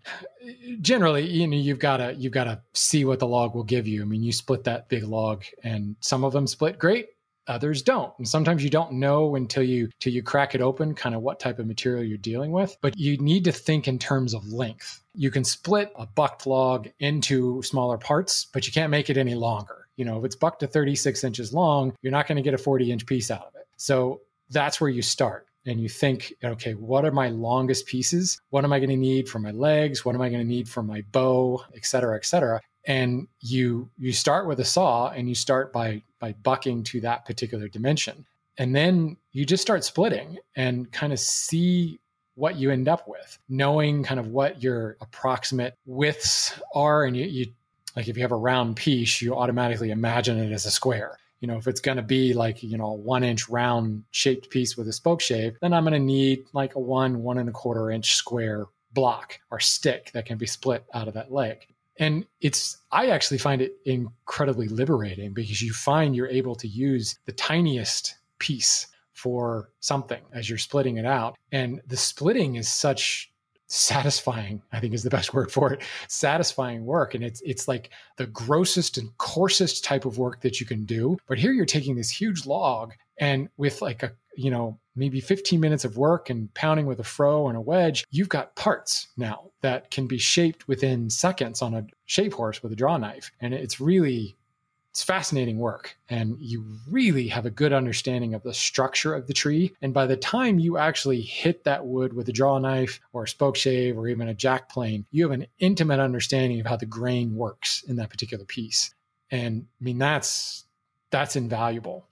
generally, you know, you've got to you've got to see what the log will give you. I mean, you split that big log, and some of them split great, others don't and sometimes you don't know until you till you crack it open kind of what type of material you're dealing with but you need to think in terms of length you can split a bucked log into smaller parts but you can't make it any longer you know, if it's bucked to 36 inches long, you're not going to get a 40 inch piece out of it. So that's where you start. And you think, okay, what are my longest pieces? What am I going to need for my legs? What am I going to need for my bow, et cetera, et cetera? And you you start with a saw and you start by by bucking to that particular dimension. And then you just start splitting and kind of see what you end up with, knowing kind of what your approximate widths are. And you, you like if you have a round piece, you automatically imagine it as a square. You know, if it's going to be like, you know, a one inch round shaped piece with a spoke shave, then I'm going to need like a one, one and a quarter inch square block or stick that can be split out of that leg. And it's, I actually find it incredibly liberating because you find you're able to use the tiniest piece for something as you're splitting it out. And the splitting is such satisfying i think is the best word for it satisfying work. And it's it's like the grossest and coarsest type of work that you can do. But here you're taking this huge log and with like a you know maybe 15 minutes of work and pounding with a fro and a wedge you've got parts now that can be shaped within seconds on a shave horse with a draw knife. And it's really it's fascinating work and you really have a good understanding of the structure of the tree. And by the time you actually hit that wood with a draw knife or a spoke shave or even a jack plane you have an intimate understanding of how the grain works in that particular piece. And i mean that's that's invaluable.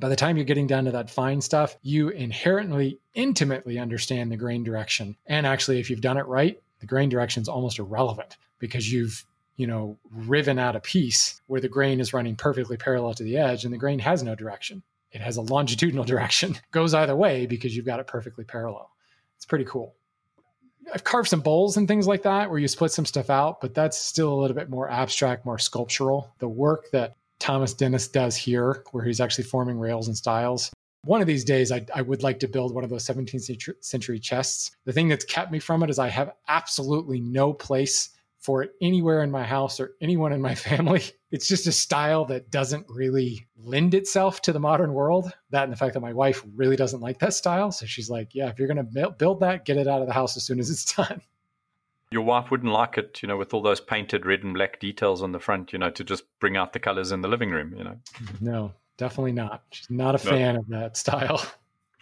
By the time you're getting down to that fine stuff you inherently intimately understand the grain direction. And actually if you've done it right the grain direction is almost irrelevant because you've you know, riven out a piece where the grain is running perfectly parallel to the edge and the grain has no direction. It has a longitudinal direction, goes either way because you've got it perfectly parallel. It's pretty cool. I've carved some bowls and things like that where you split some stuff out, but that's still a little bit more abstract, more sculptural. The work that Thomas Dennis does here, where he's actually forming rails and stiles. One of these days, I, I would like to build one of those 17th century chests. The thing that's kept me from it is I have absolutely no place for it anywhere in my house or anyone in my family. It's just a style that doesn't really lend itself to the modern world. That and the fact that my wife really doesn't like that style. So she's like, yeah, if you're going to build that, get it out of the house as soon as it's done. Your wife wouldn't like it, you know, with all those painted red and black details on the front, you know, to just bring out the colors in the living room, you know. No, definitely not. She's not a fan of that style.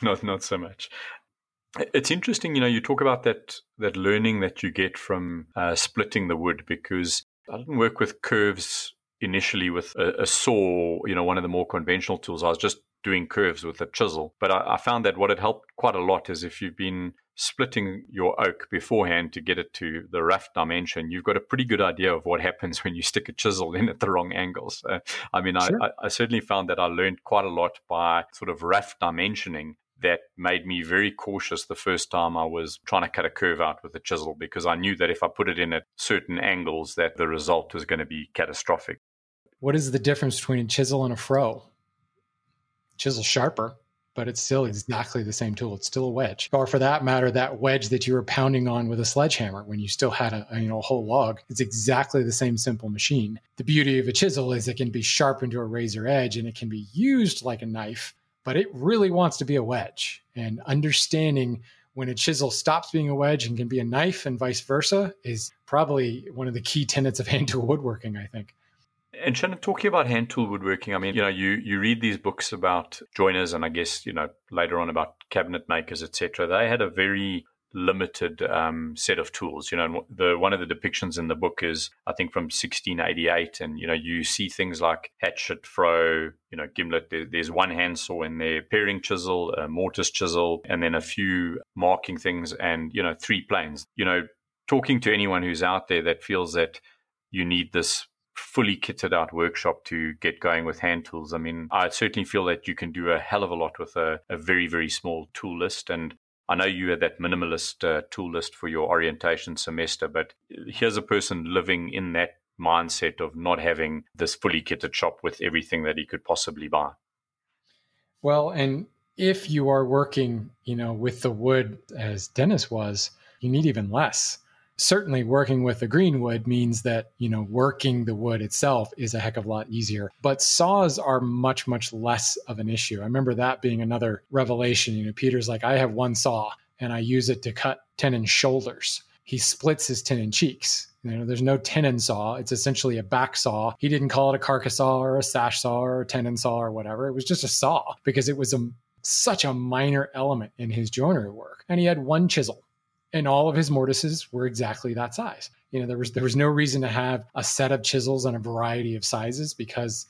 Not not so much. It's interesting, you know, you talk about that that learning that you get from uh, splitting the wood because I didn't work with curves initially with a, a, saw, you know, one of the more conventional tools. I was just doing curves with a chisel. But I, I found that what had helped quite a lot is if you've been splitting your oak beforehand to get it to the rough dimension, you've got a pretty good idea of what happens when you stick a chisel in at the wrong angles. So, I mean, sure. I, I, certainly found that I learned quite a lot by sort of rough dimensioning that made me very cautious the first time I was trying to cut a curve out with a chisel because I knew that if I put it in at certain angles that the result was going to be catastrophic. What is the difference between a chisel and a froe? Chisel sharper, but it's still exactly the same tool. It's still a wedge. Or for that matter, that wedge that you were pounding on with a sledgehammer when you still had a, a you know a whole log, it's exactly the same simple machine. The beauty of a chisel is it can be sharpened to a razor edge and it can be used like a knife but it really wants to be a wedge. And understanding when a chisel stops being a wedge and can be a knife and vice versa is probably one of the key tenets of hand tool woodworking, I think. And Shannon, talking about hand tool woodworking, I mean, you know, you you read these books about joiners, and I guess you know later on about cabinet makers, etc. They had a very limited um, set of tools. You know, the one of the depictions in the book is I think from 1688, and you know you see things like hatchet, froe, you know, gimlet. There, there's one handsaw in there, paring chisel, a mortise chisel, and then a few marking things, and you know three planes. You know, talking to anyone who's out there that feels that you need this fully kitted out workshop to get going with hand tools. I mean, I certainly feel that you can do a hell of a lot with a, a very, very small tool list. And I know you had that minimalist uh, tool list for your orientation semester, but here's a person living in that mindset of not having this fully kitted shop with everything that he could possibly buy. Well, and if you are working, you know, with the wood as Dennis was, you need even less certainly working with the green wood means that you know working the wood itself is a heck of a lot easier but saws are much much less of an issue i remember that being another revelation you know peter's like i have one saw and i use it to cut tenon shoulders he splits his tenon cheeks you know, there's no tenon saw. It's essentially a back saw. He didn't call it a carcass saw or a sash saw or a tenon saw or whatever. It was just a saw because it was a, such a minor element in his joinery work. And he had one chisel and all of his mortises were exactly that size. You know, there was there was no reason to have a set of chisels and a variety of sizes because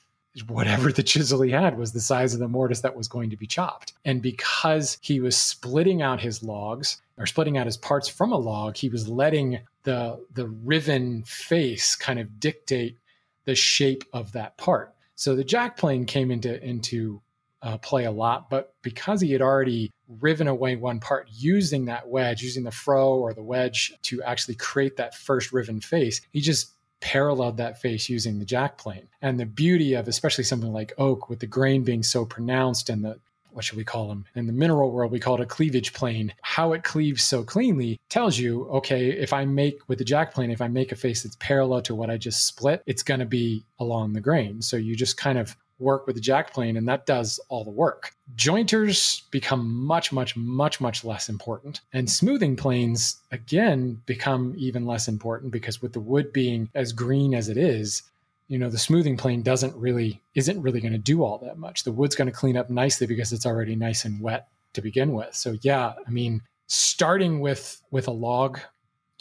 whatever the chisel he had was the size of the mortise that was going to be chopped. And because he was splitting out his logs or splitting out his parts from a log, he was letting the the riven face kind of dictate the shape of that part. So the jack plane came into into uh, play a lot, but because he had already riven away one part using that wedge, using the fro or the wedge to actually create that first riven face, he just paralleled that face using the jack plane. And the beauty of especially something like oak with the grain being so pronounced and the what should we call them? In the mineral world, we call it a cleavage plane. How it cleaves so cleanly tells you, okay, if I make with the jack plane, if I make a face that's parallel to what I just split, it's going to be along the grain. So you just kind of work with the jack plane and that does all the work. Jointers become much, much, much, much less important. And smoothing planes, again, become even less important because with the wood being as green as it is, you know, the smoothing plane doesn't really, isn't really going to do all that much. The wood's going to clean up nicely because it's already nice and wet to begin with. So yeah, I mean, starting with with a log,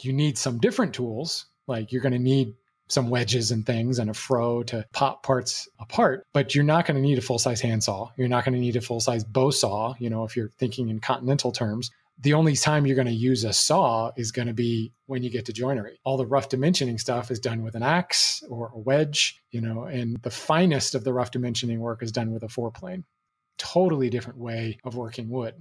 you need some different tools. Like you're going to need some wedges and things and a fro to pop parts apart, but you're not going to need a full size handsaw. You're not going to need a full size bow saw, you know, if you're thinking in continental terms. The only time you're going to use a saw is going to be when you get to joinery. All the rough dimensioning stuff is done with an axe or a wedge, you know, and the finest of the rough dimensioning work is done with a fore plane. Totally different way of working wood.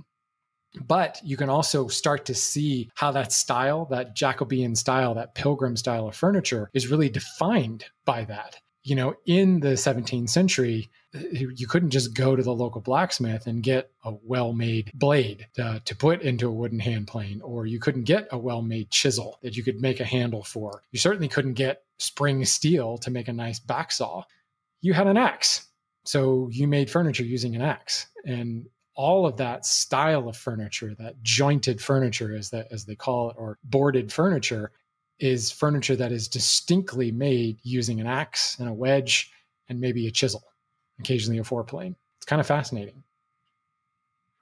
But you can also start to see how that style, that Jacobean style, that pilgrim style of furniture is really defined by that. You know, in the 17th century, you couldn't just go to the local blacksmith and get a well made blade to, to, put into a wooden hand plane, or you couldn't get a well made chisel that you could make a handle for. You certainly couldn't get spring steel to make a nice back saw. You had an axe. So you made furniture using an axe. And all of that style of furniture, that jointed furniture as that as they call it, or boarded furniture, is furniture that is distinctly made using an axe and a wedge and maybe a chisel, occasionally a foreplane. It's kind of fascinating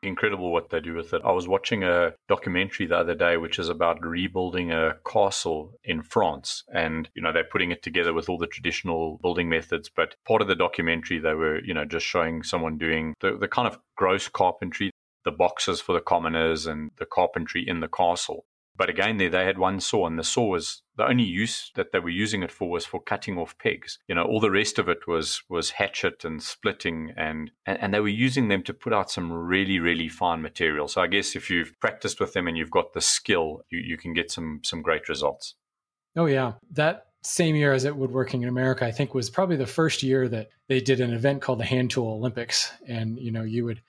incredible what they do with it. I was watching a documentary the other day, which is about rebuilding a castle in France. And, you know, they're putting it together with all the traditional building methods. But part of the documentary, they were, you know, just showing someone doing the, the kind of gross carpentry, the boxes for the commoners and the carpentry in the castle. But again, there they had one saw, and the saw was the only use that they were using it for was for cutting off pegs. You know, all the rest of it was was hatchet and splitting, and, and they were using them to put out some really really fine material. So I guess if you've practiced with them and you've got the skill, you you can get some some great results. Oh yeah, that same year as at Woodworking in America, I think was probably the first year that they did an event called the Hand Tool Olympics, and you know you would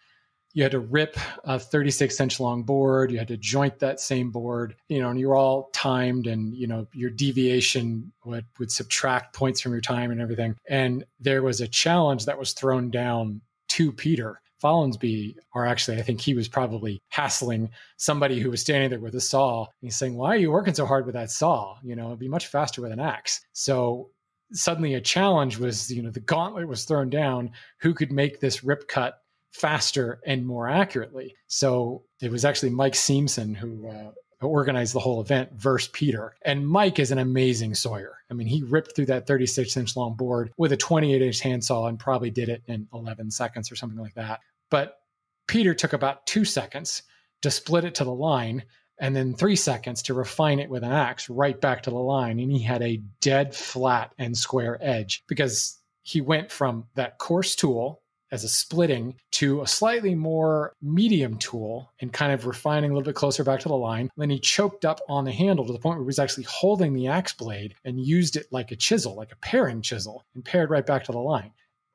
you had to rip a 36 inch long board you had to joint that same board you know and you were all timed and you know your deviation would would subtract points from your time and everything and there was a challenge that was thrown down to peter Follansbee, or actually, I think he was probably hassling somebody who was standing there with a saw. And he's saying, Why are you working so hard with that saw? You know, it'd be much faster with an axe. So suddenly a challenge was, you know, the gauntlet was thrown down. Who could make this rip cut faster and more accurately. So it was actually Mike Siemsen who uh, organized the whole event versus Peter. And Mike is an amazing sawyer. I mean, he ripped through that 36 inch long board with a 28 inch handsaw and probably did it in 11 seconds or something like that. But Peter took about two seconds to split it to the line and then three seconds to refine it with an axe right back to the line. And he had a dead flat and square edge because he went from that coarse tool as a splitting to a slightly more medium tool and kind of refining a little bit closer back to the line. And then he choked up on the handle to the point where he was actually holding the axe blade and used it like a chisel, like a paring chisel, and pared right back to the line.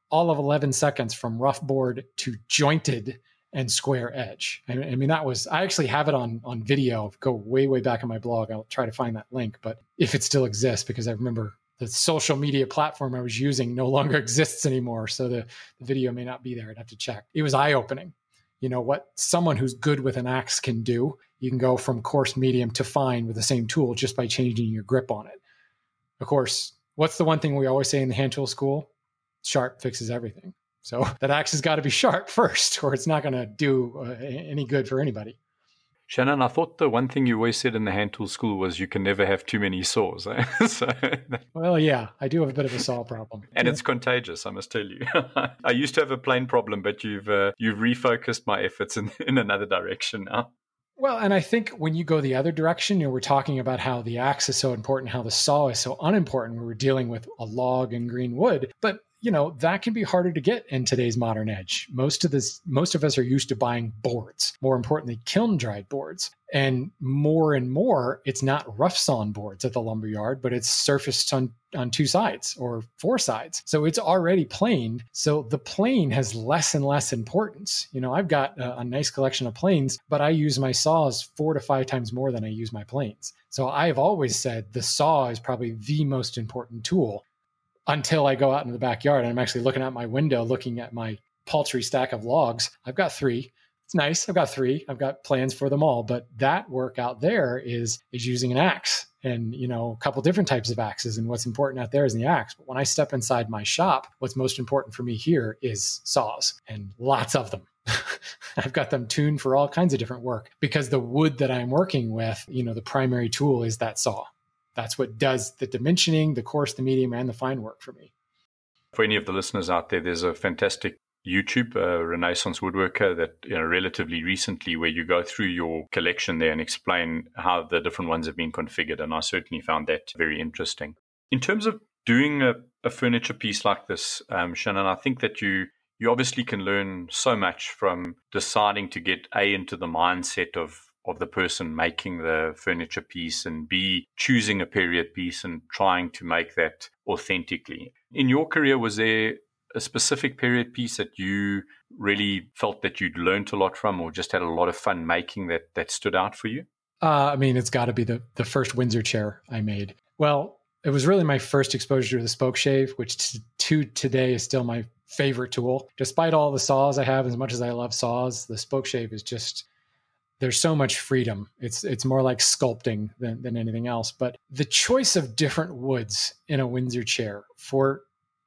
All of 11 seconds from rough board to jointed and square edge. I mean, that was, I actually have it on, on video, go way, way back in my blog. I'll try to find that link, but if it still exists, because I remember the social media platform I was using no longer exists anymore. So the, the video may not be there. I'd have to check. It was eye opening. You know, what someone who's good with an axe can do. You can go from coarse, medium to fine with the same tool just by changing your grip on it. Of course, what's the one thing we always say in the hand tool school? Sharp fixes everything. So that axe has got to be sharp first, or it's not going to do uh, any good for anybody. Shannon, I thought the one thing you always said in the hand tool school was you can never have too many saws. Eh? so, well, yeah, I do have a bit of a saw problem, and yeah. it's contagious. I must tell you. I used to have a plane problem, but you've uh, you've refocused my efforts in in another direction now. Well, and I think when you go the other direction, you know, we're talking about how the axe is so important, how the saw is so unimportant when we're dealing with a log and green wood. But you know that can be harder to get in today's modern edge most of this most of us are used to buying boards more importantly kiln dried boards and more and more it's not rough sawn boards at the lumber yard but it's surfaced on on two sides or four sides. So it's already planed. So the plane has less and less importance. You know i've got a, a nice collection of planes but i use my saws four to five times more than i use my planes. So i've always said the saw is probably the most important tool until I go out in the backyard and I'm actually looking out my window, looking at my paltry stack of logs. I've got three. It's nice. I've got three. I've got plans for them all. But that work out there is is using an axe and you know a couple different types of axes. And what's important out there is the axe. But when I step inside my shop, what's most important for me here is saws and lots of them. I've got them tuned for all kinds of different work because the wood that I'm working with, you know, the primary tool is that saw that's what does the dimensioning, the coarse, the medium, and the fine work for me. For any of the listeners out there, there's a fantastic YouTube, uh, Renaissance Woodworker, that you know, relatively recently, where you go through your collection there and explain how the different ones have been configured. And I certainly found that very interesting. In terms of doing a, a furniture piece like this, um, Shannon, I think that you you obviously can learn so much from deciding to get a into the mindset of of the person making the furniture piece and B, choosing a period piece and trying to make that authentically. In your career, was there a specific period piece that you really felt that you'd learned a lot from or just had a lot of fun making that that stood out for you? Uh, I mean, it's got to be the, the first Windsor chair I made. Well, it was really my first exposure to the spoke shave, which t- to today is still my favorite tool. Despite all the saws I have, as much as I love saws, the spoke shave is just there's so much freedom. It's it's more like sculpting than, than anything else. But the choice of different woods in a Windsor chair for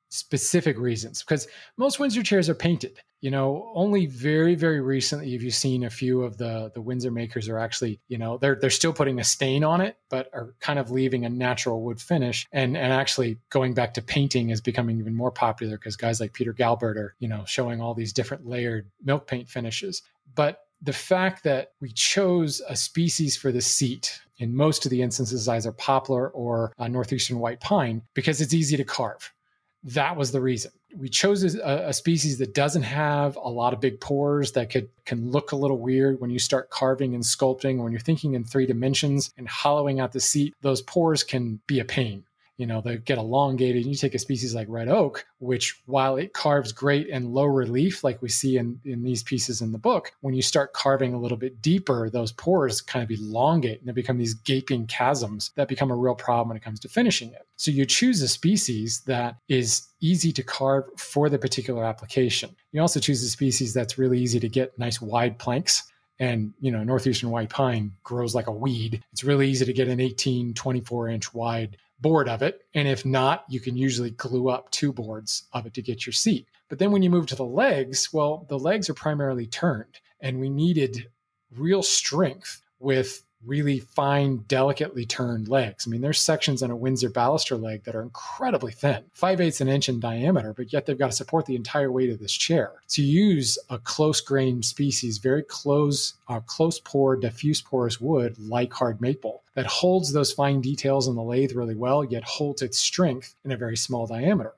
specific reasons, because most Windsor chairs are painted you know only very very recently have you seen a few of the the windsor makers are actually you know they're they're still putting a stain on it but are kind of leaving a natural wood finish and and actually going back to painting is becoming even more popular because guys like peter galbert are you know showing all these different layered milk paint finishes but the fact that we chose a species for the seat in most of the instances either poplar or uh, northeastern white pine because it's easy to carve. That was the reason. We chose a, a, species that doesn't have a lot of big pores that could can look a little weird when you start carving and sculpting when you're thinking in three dimensions and hollowing out the seat those pores can be a pain you know they get elongated you take a species like red oak which while it carves great in low relief like we see in, in these pieces in the book when you start carving a little bit deeper those pores kind of elongate and they become these gaping chasms that become a real problem when it comes to finishing it. So you choose a species that is easy to carve for the particular application. You also choose a species that's really easy to get nice wide planks and you know northeastern white pine grows like a weed. It's really easy to get an 18 24 inch wide board of it. And if not, you can usually glue up two boards of it to get your seat. But then when you move to the legs, well, the legs are primarily turned, and we needed real strength with really fine, delicately turned legs. I mean, there's sections on a Windsor baluster leg that are incredibly thin, five eighths an inch in diameter, but yet they've got to support the entire weight of this chair. To use a close grained species, very close, uh, close pore, diffuse porous wood like hard maple that holds those fine details in the lathe really well, yet holds its strength in a very small diameter.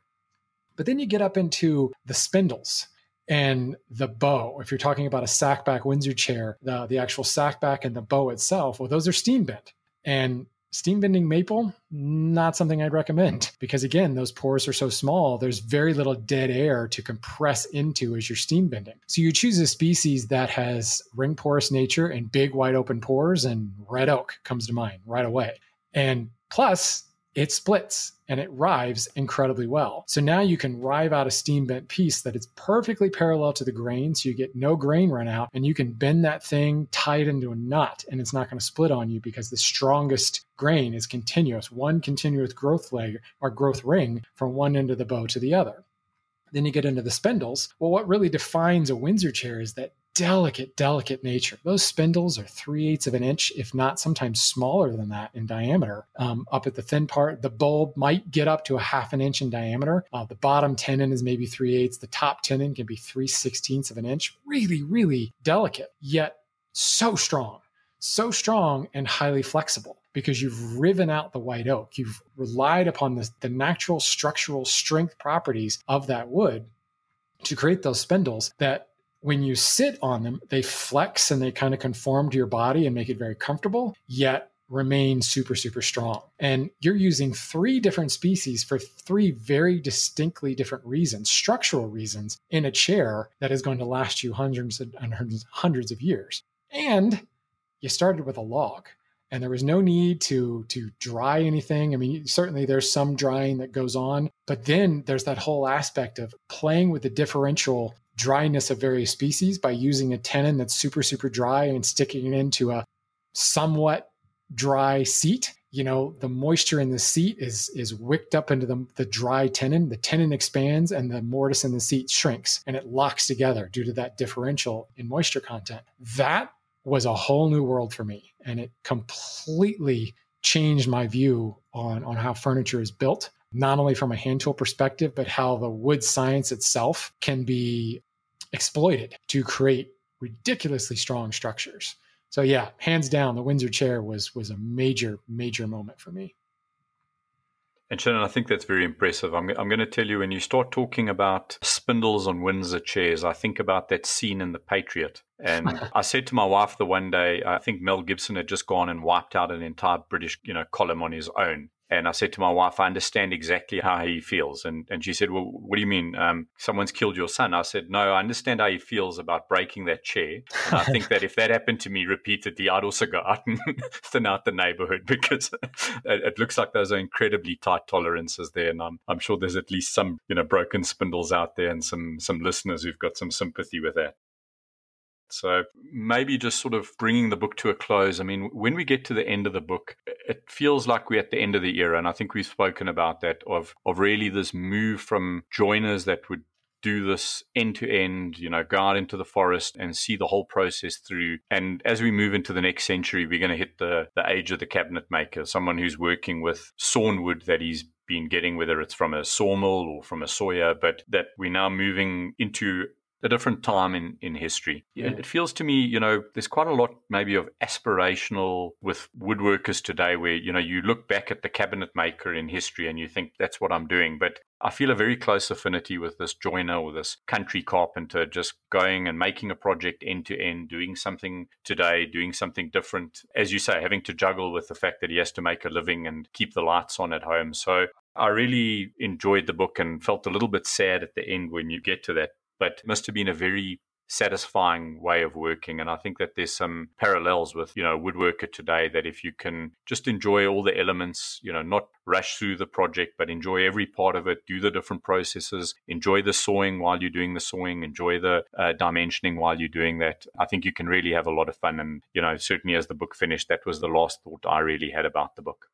But then you get up into the spindles and the bow. If you're talking about a sackback Windsor chair, the, the actual sackback and the bow itself, well, those are steam bent. And steam bending maple, not something I'd recommend because again, those pores are so small, there's very little dead air to compress into as you're steam bending. So you choose a species that has ring porous nature and big wide open pores, and red oak comes to mind right away. And plus, it splits and it rives incredibly well. So now you can rive out a steam bent piece that is perfectly parallel to the grain. So you get no grain run out and you can bend that thing, tie it into a knot, and it's not going to split on you because the strongest grain is continuous, one continuous growth leg or growth ring from one end of the bow to the other. Then you get into the spindles. Well, what really defines a Windsor chair is that delicate, delicate nature. Those spindles are three eighths of an inch, if not sometimes smaller than that in diameter. Um, up at the thin part, the bulb might get up to a half an inch in diameter. Uh, the bottom tenon is maybe three eighths. The top tenon can be three sixteenths of an inch. Really, really delicate, yet so strong, so strong and highly flexible because you've riven out the white oak. You've relied upon the, the natural structural strength properties of that wood to create those spindles that when you sit on them, they flex and they kind of conform to your body and make it very comfortable, yet remain super, super strong. And you're using three different species for three very distinctly different reasons, structural reasons, in a chair that is going to last you hundreds and hundreds, hundreds of years. And you started with a log and there was no need to to dry anything i mean certainly there's some drying that goes on but then there's that whole aspect of playing with the differential dryness of various species by using a tenon that's super, super dry and sticking it into a somewhat dry seat. You know, the moisture in the seat is is wicked up into the, the dry tenon. The tenon expands and the mortise in the seat shrinks and it locks together due to that differential in moisture content. That was a whole new world for me. And it completely changed my view on, on how furniture is built not only from a hand tool perspective, but how the wood science itself can be exploited to create ridiculously strong structures. So yeah, hands down, the Windsor chair was was a major major moment for me. And Shannon, I think that's very impressive. I'm, I'm going to tell you when you start talking about spindles on Windsor chairs, I think about that scene in The Patriot. And I said to my wife the one day, I think Mel Gibson had just gone and wiped out an entire British, you know, column on his own. And I said to my wife, I understand exactly how he feels. And, and she said, Well, what do you mean? Um, someone's killed your son. I said, No, I understand how he feels about breaking that chair. And I think that if that happened to me repeatedly, I'd also go out and thin out the neighborhood because it, it, looks like those are incredibly tight tolerances there. And I'm, I'm sure there's at least some, you know, broken spindles out there and some, some listeners who've got some sympathy with that. So maybe just sort of bringing the book to a close. I mean, when we get to the end of the book, it feels like we're at the end of the era. And I think we've spoken about that of, of really this move from joiners that would do this end to end, you know, go out into the forest and see the whole process through. And as we move into the next century, we're going to hit the, the age of the cabinet maker, someone who's working with sawn wood that he's been getting, whether it's from a sawmill or from a sawyer, but that we're now moving into a different time in, in history. Yeah. It feels to me, you know, there's quite a lot maybe of aspirational with woodworkers today where, you know, you look back at the cabinet maker in history and you think that's what I'm doing. But I feel a very close affinity with this joiner or this country carpenter just going and making a project end to end, doing something today, doing something different. As you say, having to juggle with the fact that he has to make a living and keep the lights on at home. So I really enjoyed the book and felt a little bit sad at the end when you get to that but must have been a very satisfying way of working. And i think that there's some parallels with you know woodworker today that if you can just enjoy all the elements you know not rush through the project but enjoy every part of it do the different processes enjoy the sawing while you're doing the sawing enjoy the uh, dimensioning while you're doing that i think you can really have a lot of fun. And you know certainly as the book finished that was the last thought i really had about the book.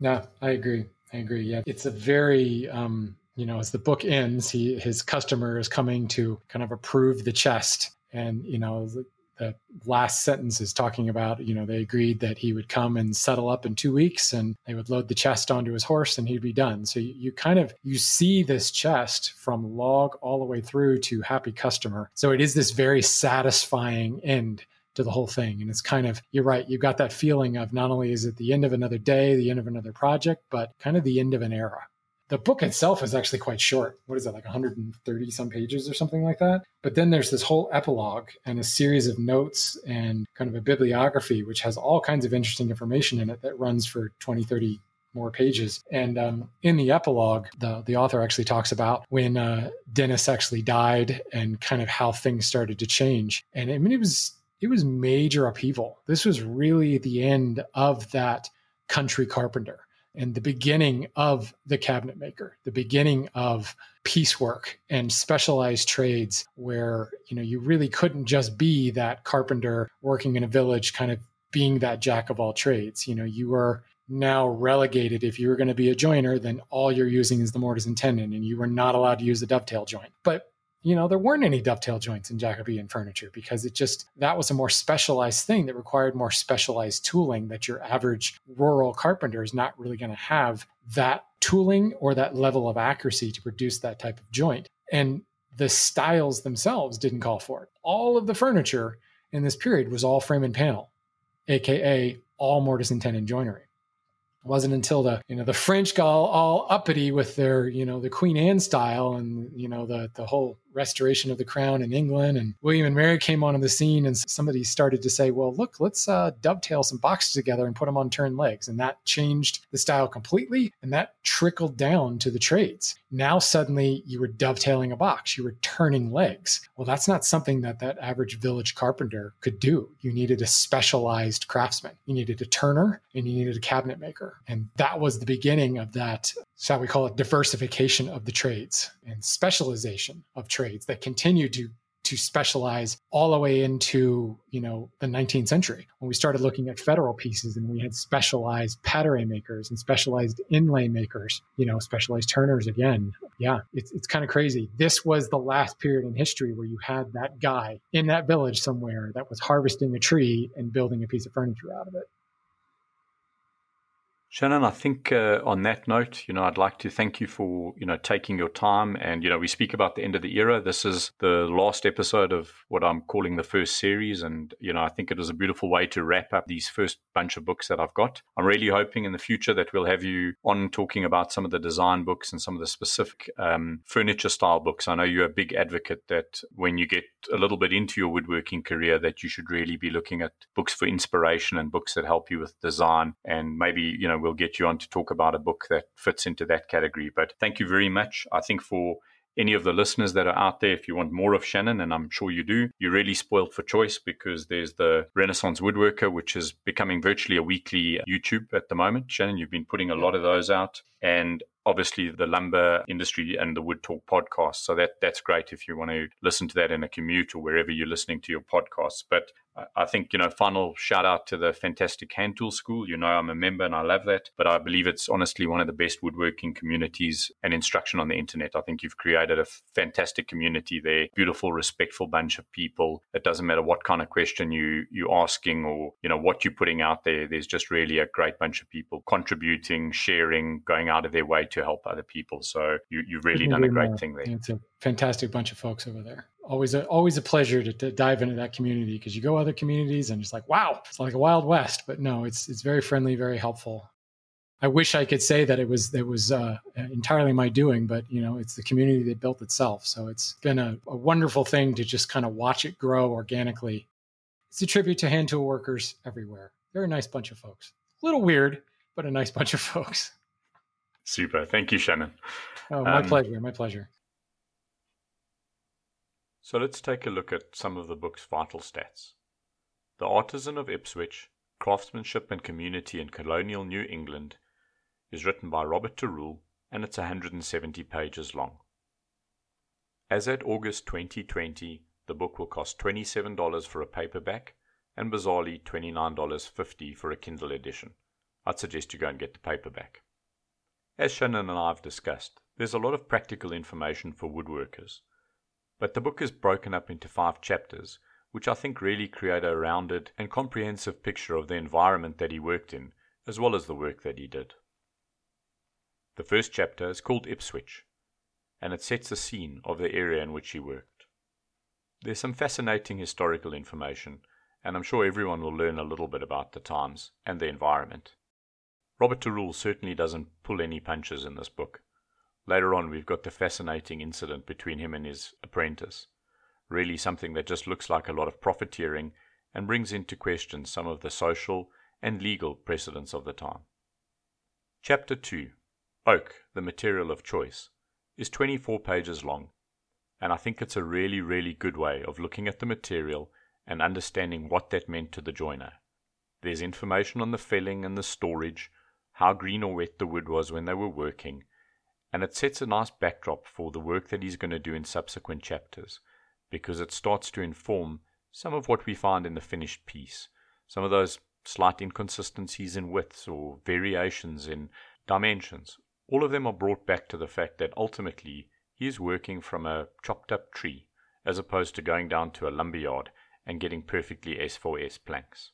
Yeah i agree. I agree. Yeah it's a very um you know, as the book ends, he his customer is coming to kind of approve the chest, and you know, the, the last sentence is talking about you know they agreed that he would come and settle up in two weeks, and they would load the chest onto his horse, and he'd be done. So you, you kind of you see this chest from log all the way through to happy customer. So it is this very satisfying end to the whole thing. And it's kind of, you're right, you've got that feeling of not only is it the end of another day, the end of another project, but kind of the end of an era the book itself is actually quite short. What is it, like 130 some pages or something like that? But then there's this whole epilogue and a series of notes and kind of a bibliography, which has all kinds of interesting information in it that runs for 20, 30 more pages. And um, in the epilogue, the, the author actually talks about when uh, Dennis actually died and kind of how things started to change. And I mean, it was it was major upheaval. This was really the end of that country carpenter and the beginning of the cabinet maker, the beginning of piecework and specialized trades where, you know, you really couldn't just be that carpenter working in a village kind of being that jack of all trades. You know, you were now relegated if you were going to be a joiner, then all you're using is the mortise and tenon and you were not allowed to use the dovetail joint. But you know, there weren't any dovetail joints in Jacobean furniture because it just, that was a more specialized thing that required more specialized tooling that your average rural carpenter is not really going to have that tooling or that level of accuracy to produce that type of joint. And the styles themselves didn't call for it. All of the furniture in this period was all frame and panel, AKA all mortise and tenon joinery. It wasn't until the you know the French got all, all uppity with their you know the Queen Anne style and you know the the whole restoration of the crown in England. And William and Mary came onto the scene, and somebody started to say, well, look, let's uh, dovetail some boxes together and put them on turned legs. And that changed the style completely. And that trickled down to the trades. Now, suddenly, you were dovetailing a box, you were turning legs. Well, that's not something that that average village carpenter could do. You needed a specialized craftsman, you needed a turner, and you needed a cabinet maker. And that was the beginning of that shall we call it diversification of the trades and specialization of trades that continue to to specialize all the way into you know the 19th century. When we started looking at federal pieces and we had specialized pattern makers and specialized inlay makers you know specialized turners again. Yeah it's, it's kind of crazy. This was the last period in history where you had that guy in that village somewhere that was harvesting a tree and building a piece of furniture out of it Shannon, I think uh, on that note, you know, I'd like to thank you for, you know, taking your time. And, you know, we speak about the end of the era. This is the last episode of what I'm calling the first series. And, you know, I think it was a beautiful way to wrap up these first bunch of books that I've got. I'm really hoping in the future that we'll have you on talking about some of the design books and some of the specific um, furniture style books. I know you're a big advocate that when you get a little bit into your woodworking career, that you should really be looking at books for inspiration and books that help you with design and maybe, you know, we'll get you on to talk about a book that fits into that category. But thank you very much. I think for any of the listeners that are out there, if you want more of Shannon, and I'm sure you do, you're really spoiled for choice because there's the Renaissance Woodworker, which is becoming virtually a weekly YouTube at the moment. Shannon, you've been putting a lot of those out. And obviously the lumber industry and the Wood Talk podcast. So that that's great if you want to listen to that in a commute or wherever you're listening to your podcasts. But I think, you know, final shout out to the fantastic Hand Tool School. You know, I'm a member and I love that. But I believe it's honestly one of the best woodworking communities and instruction on the internet. I think you've created a fantastic community there, beautiful, respectful bunch of people. It doesn't matter what kind of question you, you're asking or, you know, what you're putting out there. There's just really a great bunch of people contributing, sharing, going out of their way to help other people. So you, you've really done a great thing there. It's a fantastic bunch of folks over there always a, always a pleasure to, to dive into that community because you go other communities and it's like wow it's like a wild west. But no it's it's very friendly very helpful. I wish i could say that it was it was uh, entirely my doing but you know it's the community that built itself. So it's been a, a wonderful thing to just kind of watch it grow organically. It's a tribute to hand tool workers everywhere. Very nice bunch of folks. A little weird but a nice bunch of folks. Super. Thank you shannon. Oh my um, pleasure my pleasure so let's take a look at some of the book's vital stats. The Artisan of Ipswich, Craftsmanship and Community in Colonial New England is written by Robert Tarule and it's 170 pages long. As at August 2020, the book will cost $27 for a paperback and bizarrely $29.50 for a Kindle edition. I'd suggest you go and get the paperback. As Shannon and I have discussed, there's a lot of practical information for woodworkers but the book is broken up into five chapters, which I think really create a rounded and comprehensive picture of the environment that he worked in, as well as the work that he did. The first chapter is called Ipswich, and it sets the scene of the area in which he worked. There's some fascinating historical information, and I'm sure everyone will learn a little bit about the times and the environment. Robert Tarule certainly doesn't pull any punches in this book. Later on, we've got the fascinating incident between him and his apprentice. Really something that just looks like a lot of profiteering and brings into question some of the social and legal precedents of the time. Chapter 2 Oak, the Material of Choice, is 24 pages long, and I think it's a really, really good way of looking at the material and understanding what that meant to the joiner. There's information on the felling and the storage, how green or wet the wood was when they were working, and it sets a nice backdrop for the work that he's going to do in subsequent chapters because it starts to inform some of what we find in the finished piece, some of those slight inconsistencies in widths or variations in dimensions. All of them are brought back to the fact that ultimately he is working from a chopped up tree as opposed to going down to a lumberyard and getting perfectly S4S planks.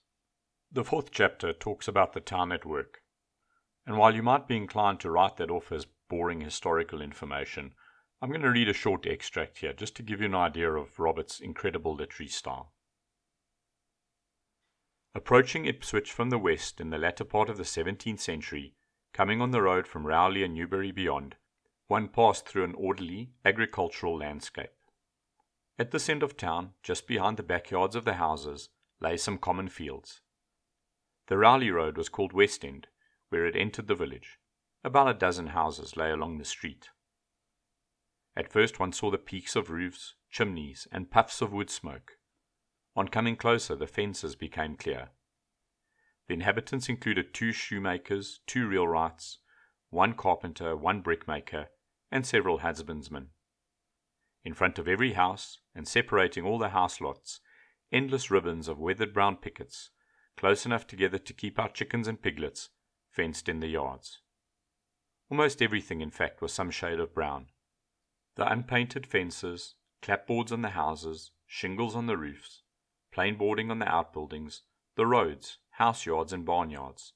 The fourth chapter talks about the town at work. And while you might be inclined to write that off as boring historical information, I'm going to read a short extract here just to give you an idea of Robert's incredible literary style. Approaching Ipswich from the west in the latter part of the 17th century, coming on the road from Rowley and Newbury beyond, one passed through an orderly agricultural landscape. At this end of town, just behind the backyards of the houses, lay some common fields. The Rowley Road was called West End, where it entered the village. About a dozen houses lay along the street. At first one saw the peaks of roofs, chimneys, and puffs of wood smoke. On coming closer, the fences became clear. The inhabitants included two shoemakers, two wheelwrights, one carpenter, one brickmaker, and several husbandmen. In front of every house, and separating all the house lots, endless ribbons of weathered brown pickets, close enough together to keep out chickens and piglets, fenced in the yards. Almost everything, in fact, was some shade of brown. The unpainted fences, clapboards on the houses, shingles on the roofs, plain boarding on the outbuildings, the roads, house yards, and barnyards,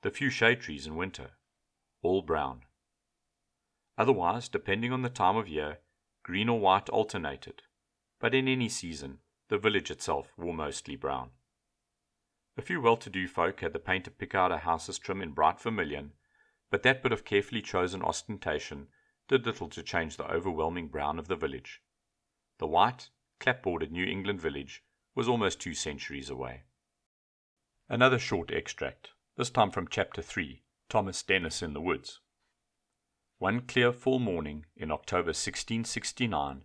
the few shade trees in winter, all brown. Otherwise, depending on the time of year, green or white alternated, but in any season, the village itself wore mostly brown. A few well to do folk had the painter pick out a house's trim in bright vermilion but that bit of carefully chosen ostentation did little to change the overwhelming brown of the village. The white, clapboarded New England village was almost two centuries away. Another short extract, this time from Chapter 3 Thomas Dennis in the Woods. One clear fall morning in October 1669,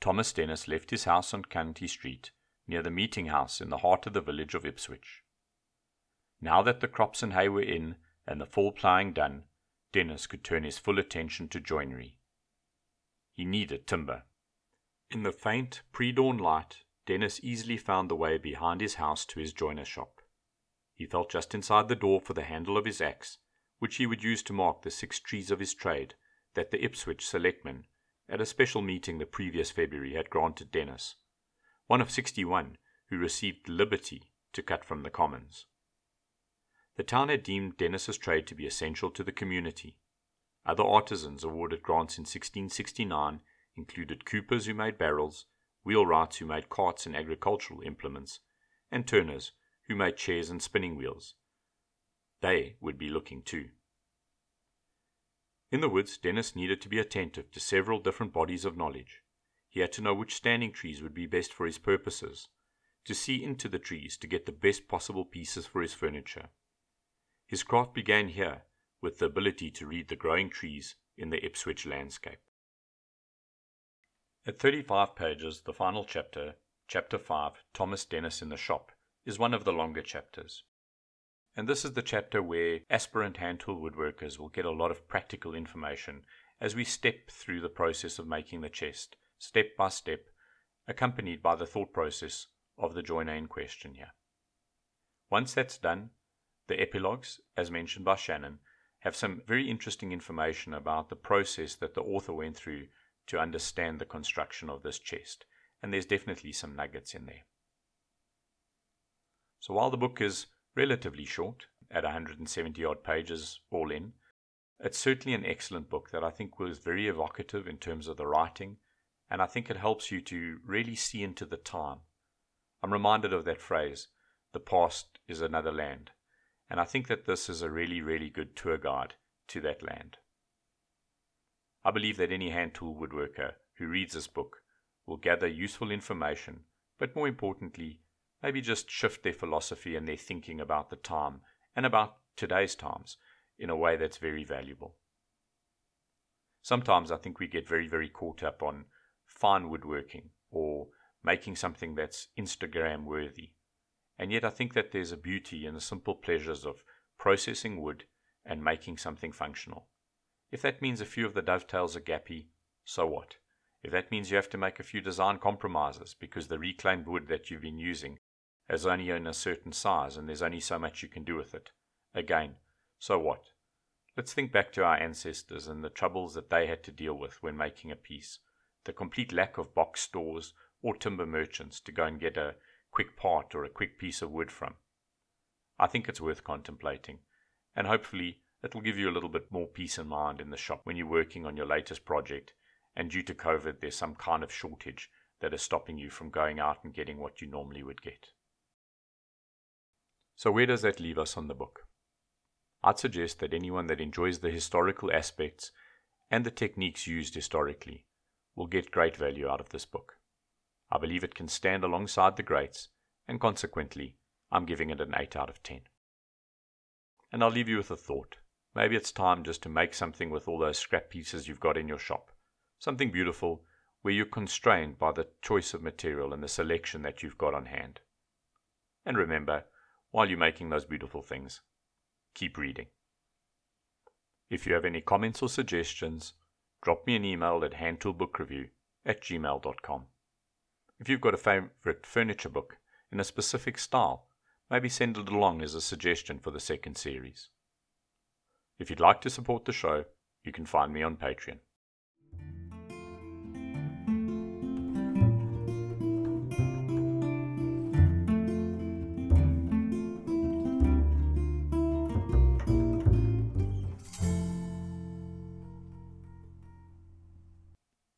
Thomas Dennis left his house on County Street, near the meeting house in the heart of the village of Ipswich. Now that the crops and hay were in and the fall ploughing done, Dennis could turn his full attention to joinery. He needed timber. In the faint pre dawn light, Dennis easily found the way behind his house to his joiner's shop. He felt just inside the door for the handle of his axe, which he would use to mark the six trees of his trade that the Ipswich selectmen, at a special meeting the previous February, had granted Dennis, one of sixty one who received liberty to cut from the commons. The town had deemed Dennis's trade to be essential to the community. Other artisans awarded grants in 1669 included coopers who made barrels, wheelwrights who made carts and agricultural implements, and turners who made chairs and spinning wheels. They would be looking too. In the woods, Dennis needed to be attentive to several different bodies of knowledge. He had to know which standing trees would be best for his purposes, to see into the trees to get the best possible pieces for his furniture. His craft began here with the ability to read the growing trees in the Ipswich landscape. At 35 pages, the final chapter, Chapter 5, Thomas Dennis in the Shop, is one of the longer chapters. And this is the chapter where aspirant hand tool woodworkers will get a lot of practical information as we step through the process of making the chest, step by step, accompanied by the thought process of the joiner in question here. Once that's done, the epilogues, as mentioned by Shannon, have some very interesting information about the process that the author went through to understand the construction of this chest, and there's definitely some nuggets in there. So while the book is relatively short, at 170 odd pages all in, it's certainly an excellent book that I think was very evocative in terms of the writing, and I think it helps you to really see into the time. I'm reminded of that phrase, the past is another land. And I think that this is a really, really good tour guide to that land. I believe that any hand tool woodworker who reads this book will gather useful information, but more importantly, maybe just shift their philosophy and their thinking about the time and about today's times in a way that's very valuable. Sometimes I think we get very, very caught up on fine woodworking or making something that's Instagram worthy. And yet I think that there's a beauty in the simple pleasures of processing wood and making something functional. If that means a few of the dovetails are gappy, so what? If that means you have to make a few design compromises because the reclaimed wood that you've been using is only in a certain size and there's only so much you can do with it, again, so what? Let's think back to our ancestors and the troubles that they had to deal with when making a piece, the complete lack of box stores or timber merchants to go and get a quick part or a quick piece of wood from. I think it's worth contemplating, and hopefully it'll give you a little bit more peace of mind in the shop when you're working on your latest project and due to COVID there's some kind of shortage that is stopping you from going out and getting what you normally would get. So, where does that leave us on the book? I'd suggest that anyone that enjoys the historical aspects and the techniques used historically will get great value out of this book. I believe it can stand alongside the greats, and consequently, I'm giving it an 8 out of 10. And I'll leave you with a thought. Maybe it's time just to make something with all those scrap pieces you've got in your shop. Something beautiful where you're constrained by the choice of material and the selection that you've got on hand. And remember, while you're making those beautiful things, keep reading. If you have any comments or suggestions, drop me an email at handtoolbookreview at gmail.com. If you've got a favorite furniture book in a specific style, maybe send it along as a suggestion for the second series. If you'd like to support the show, you can find me on Patreon.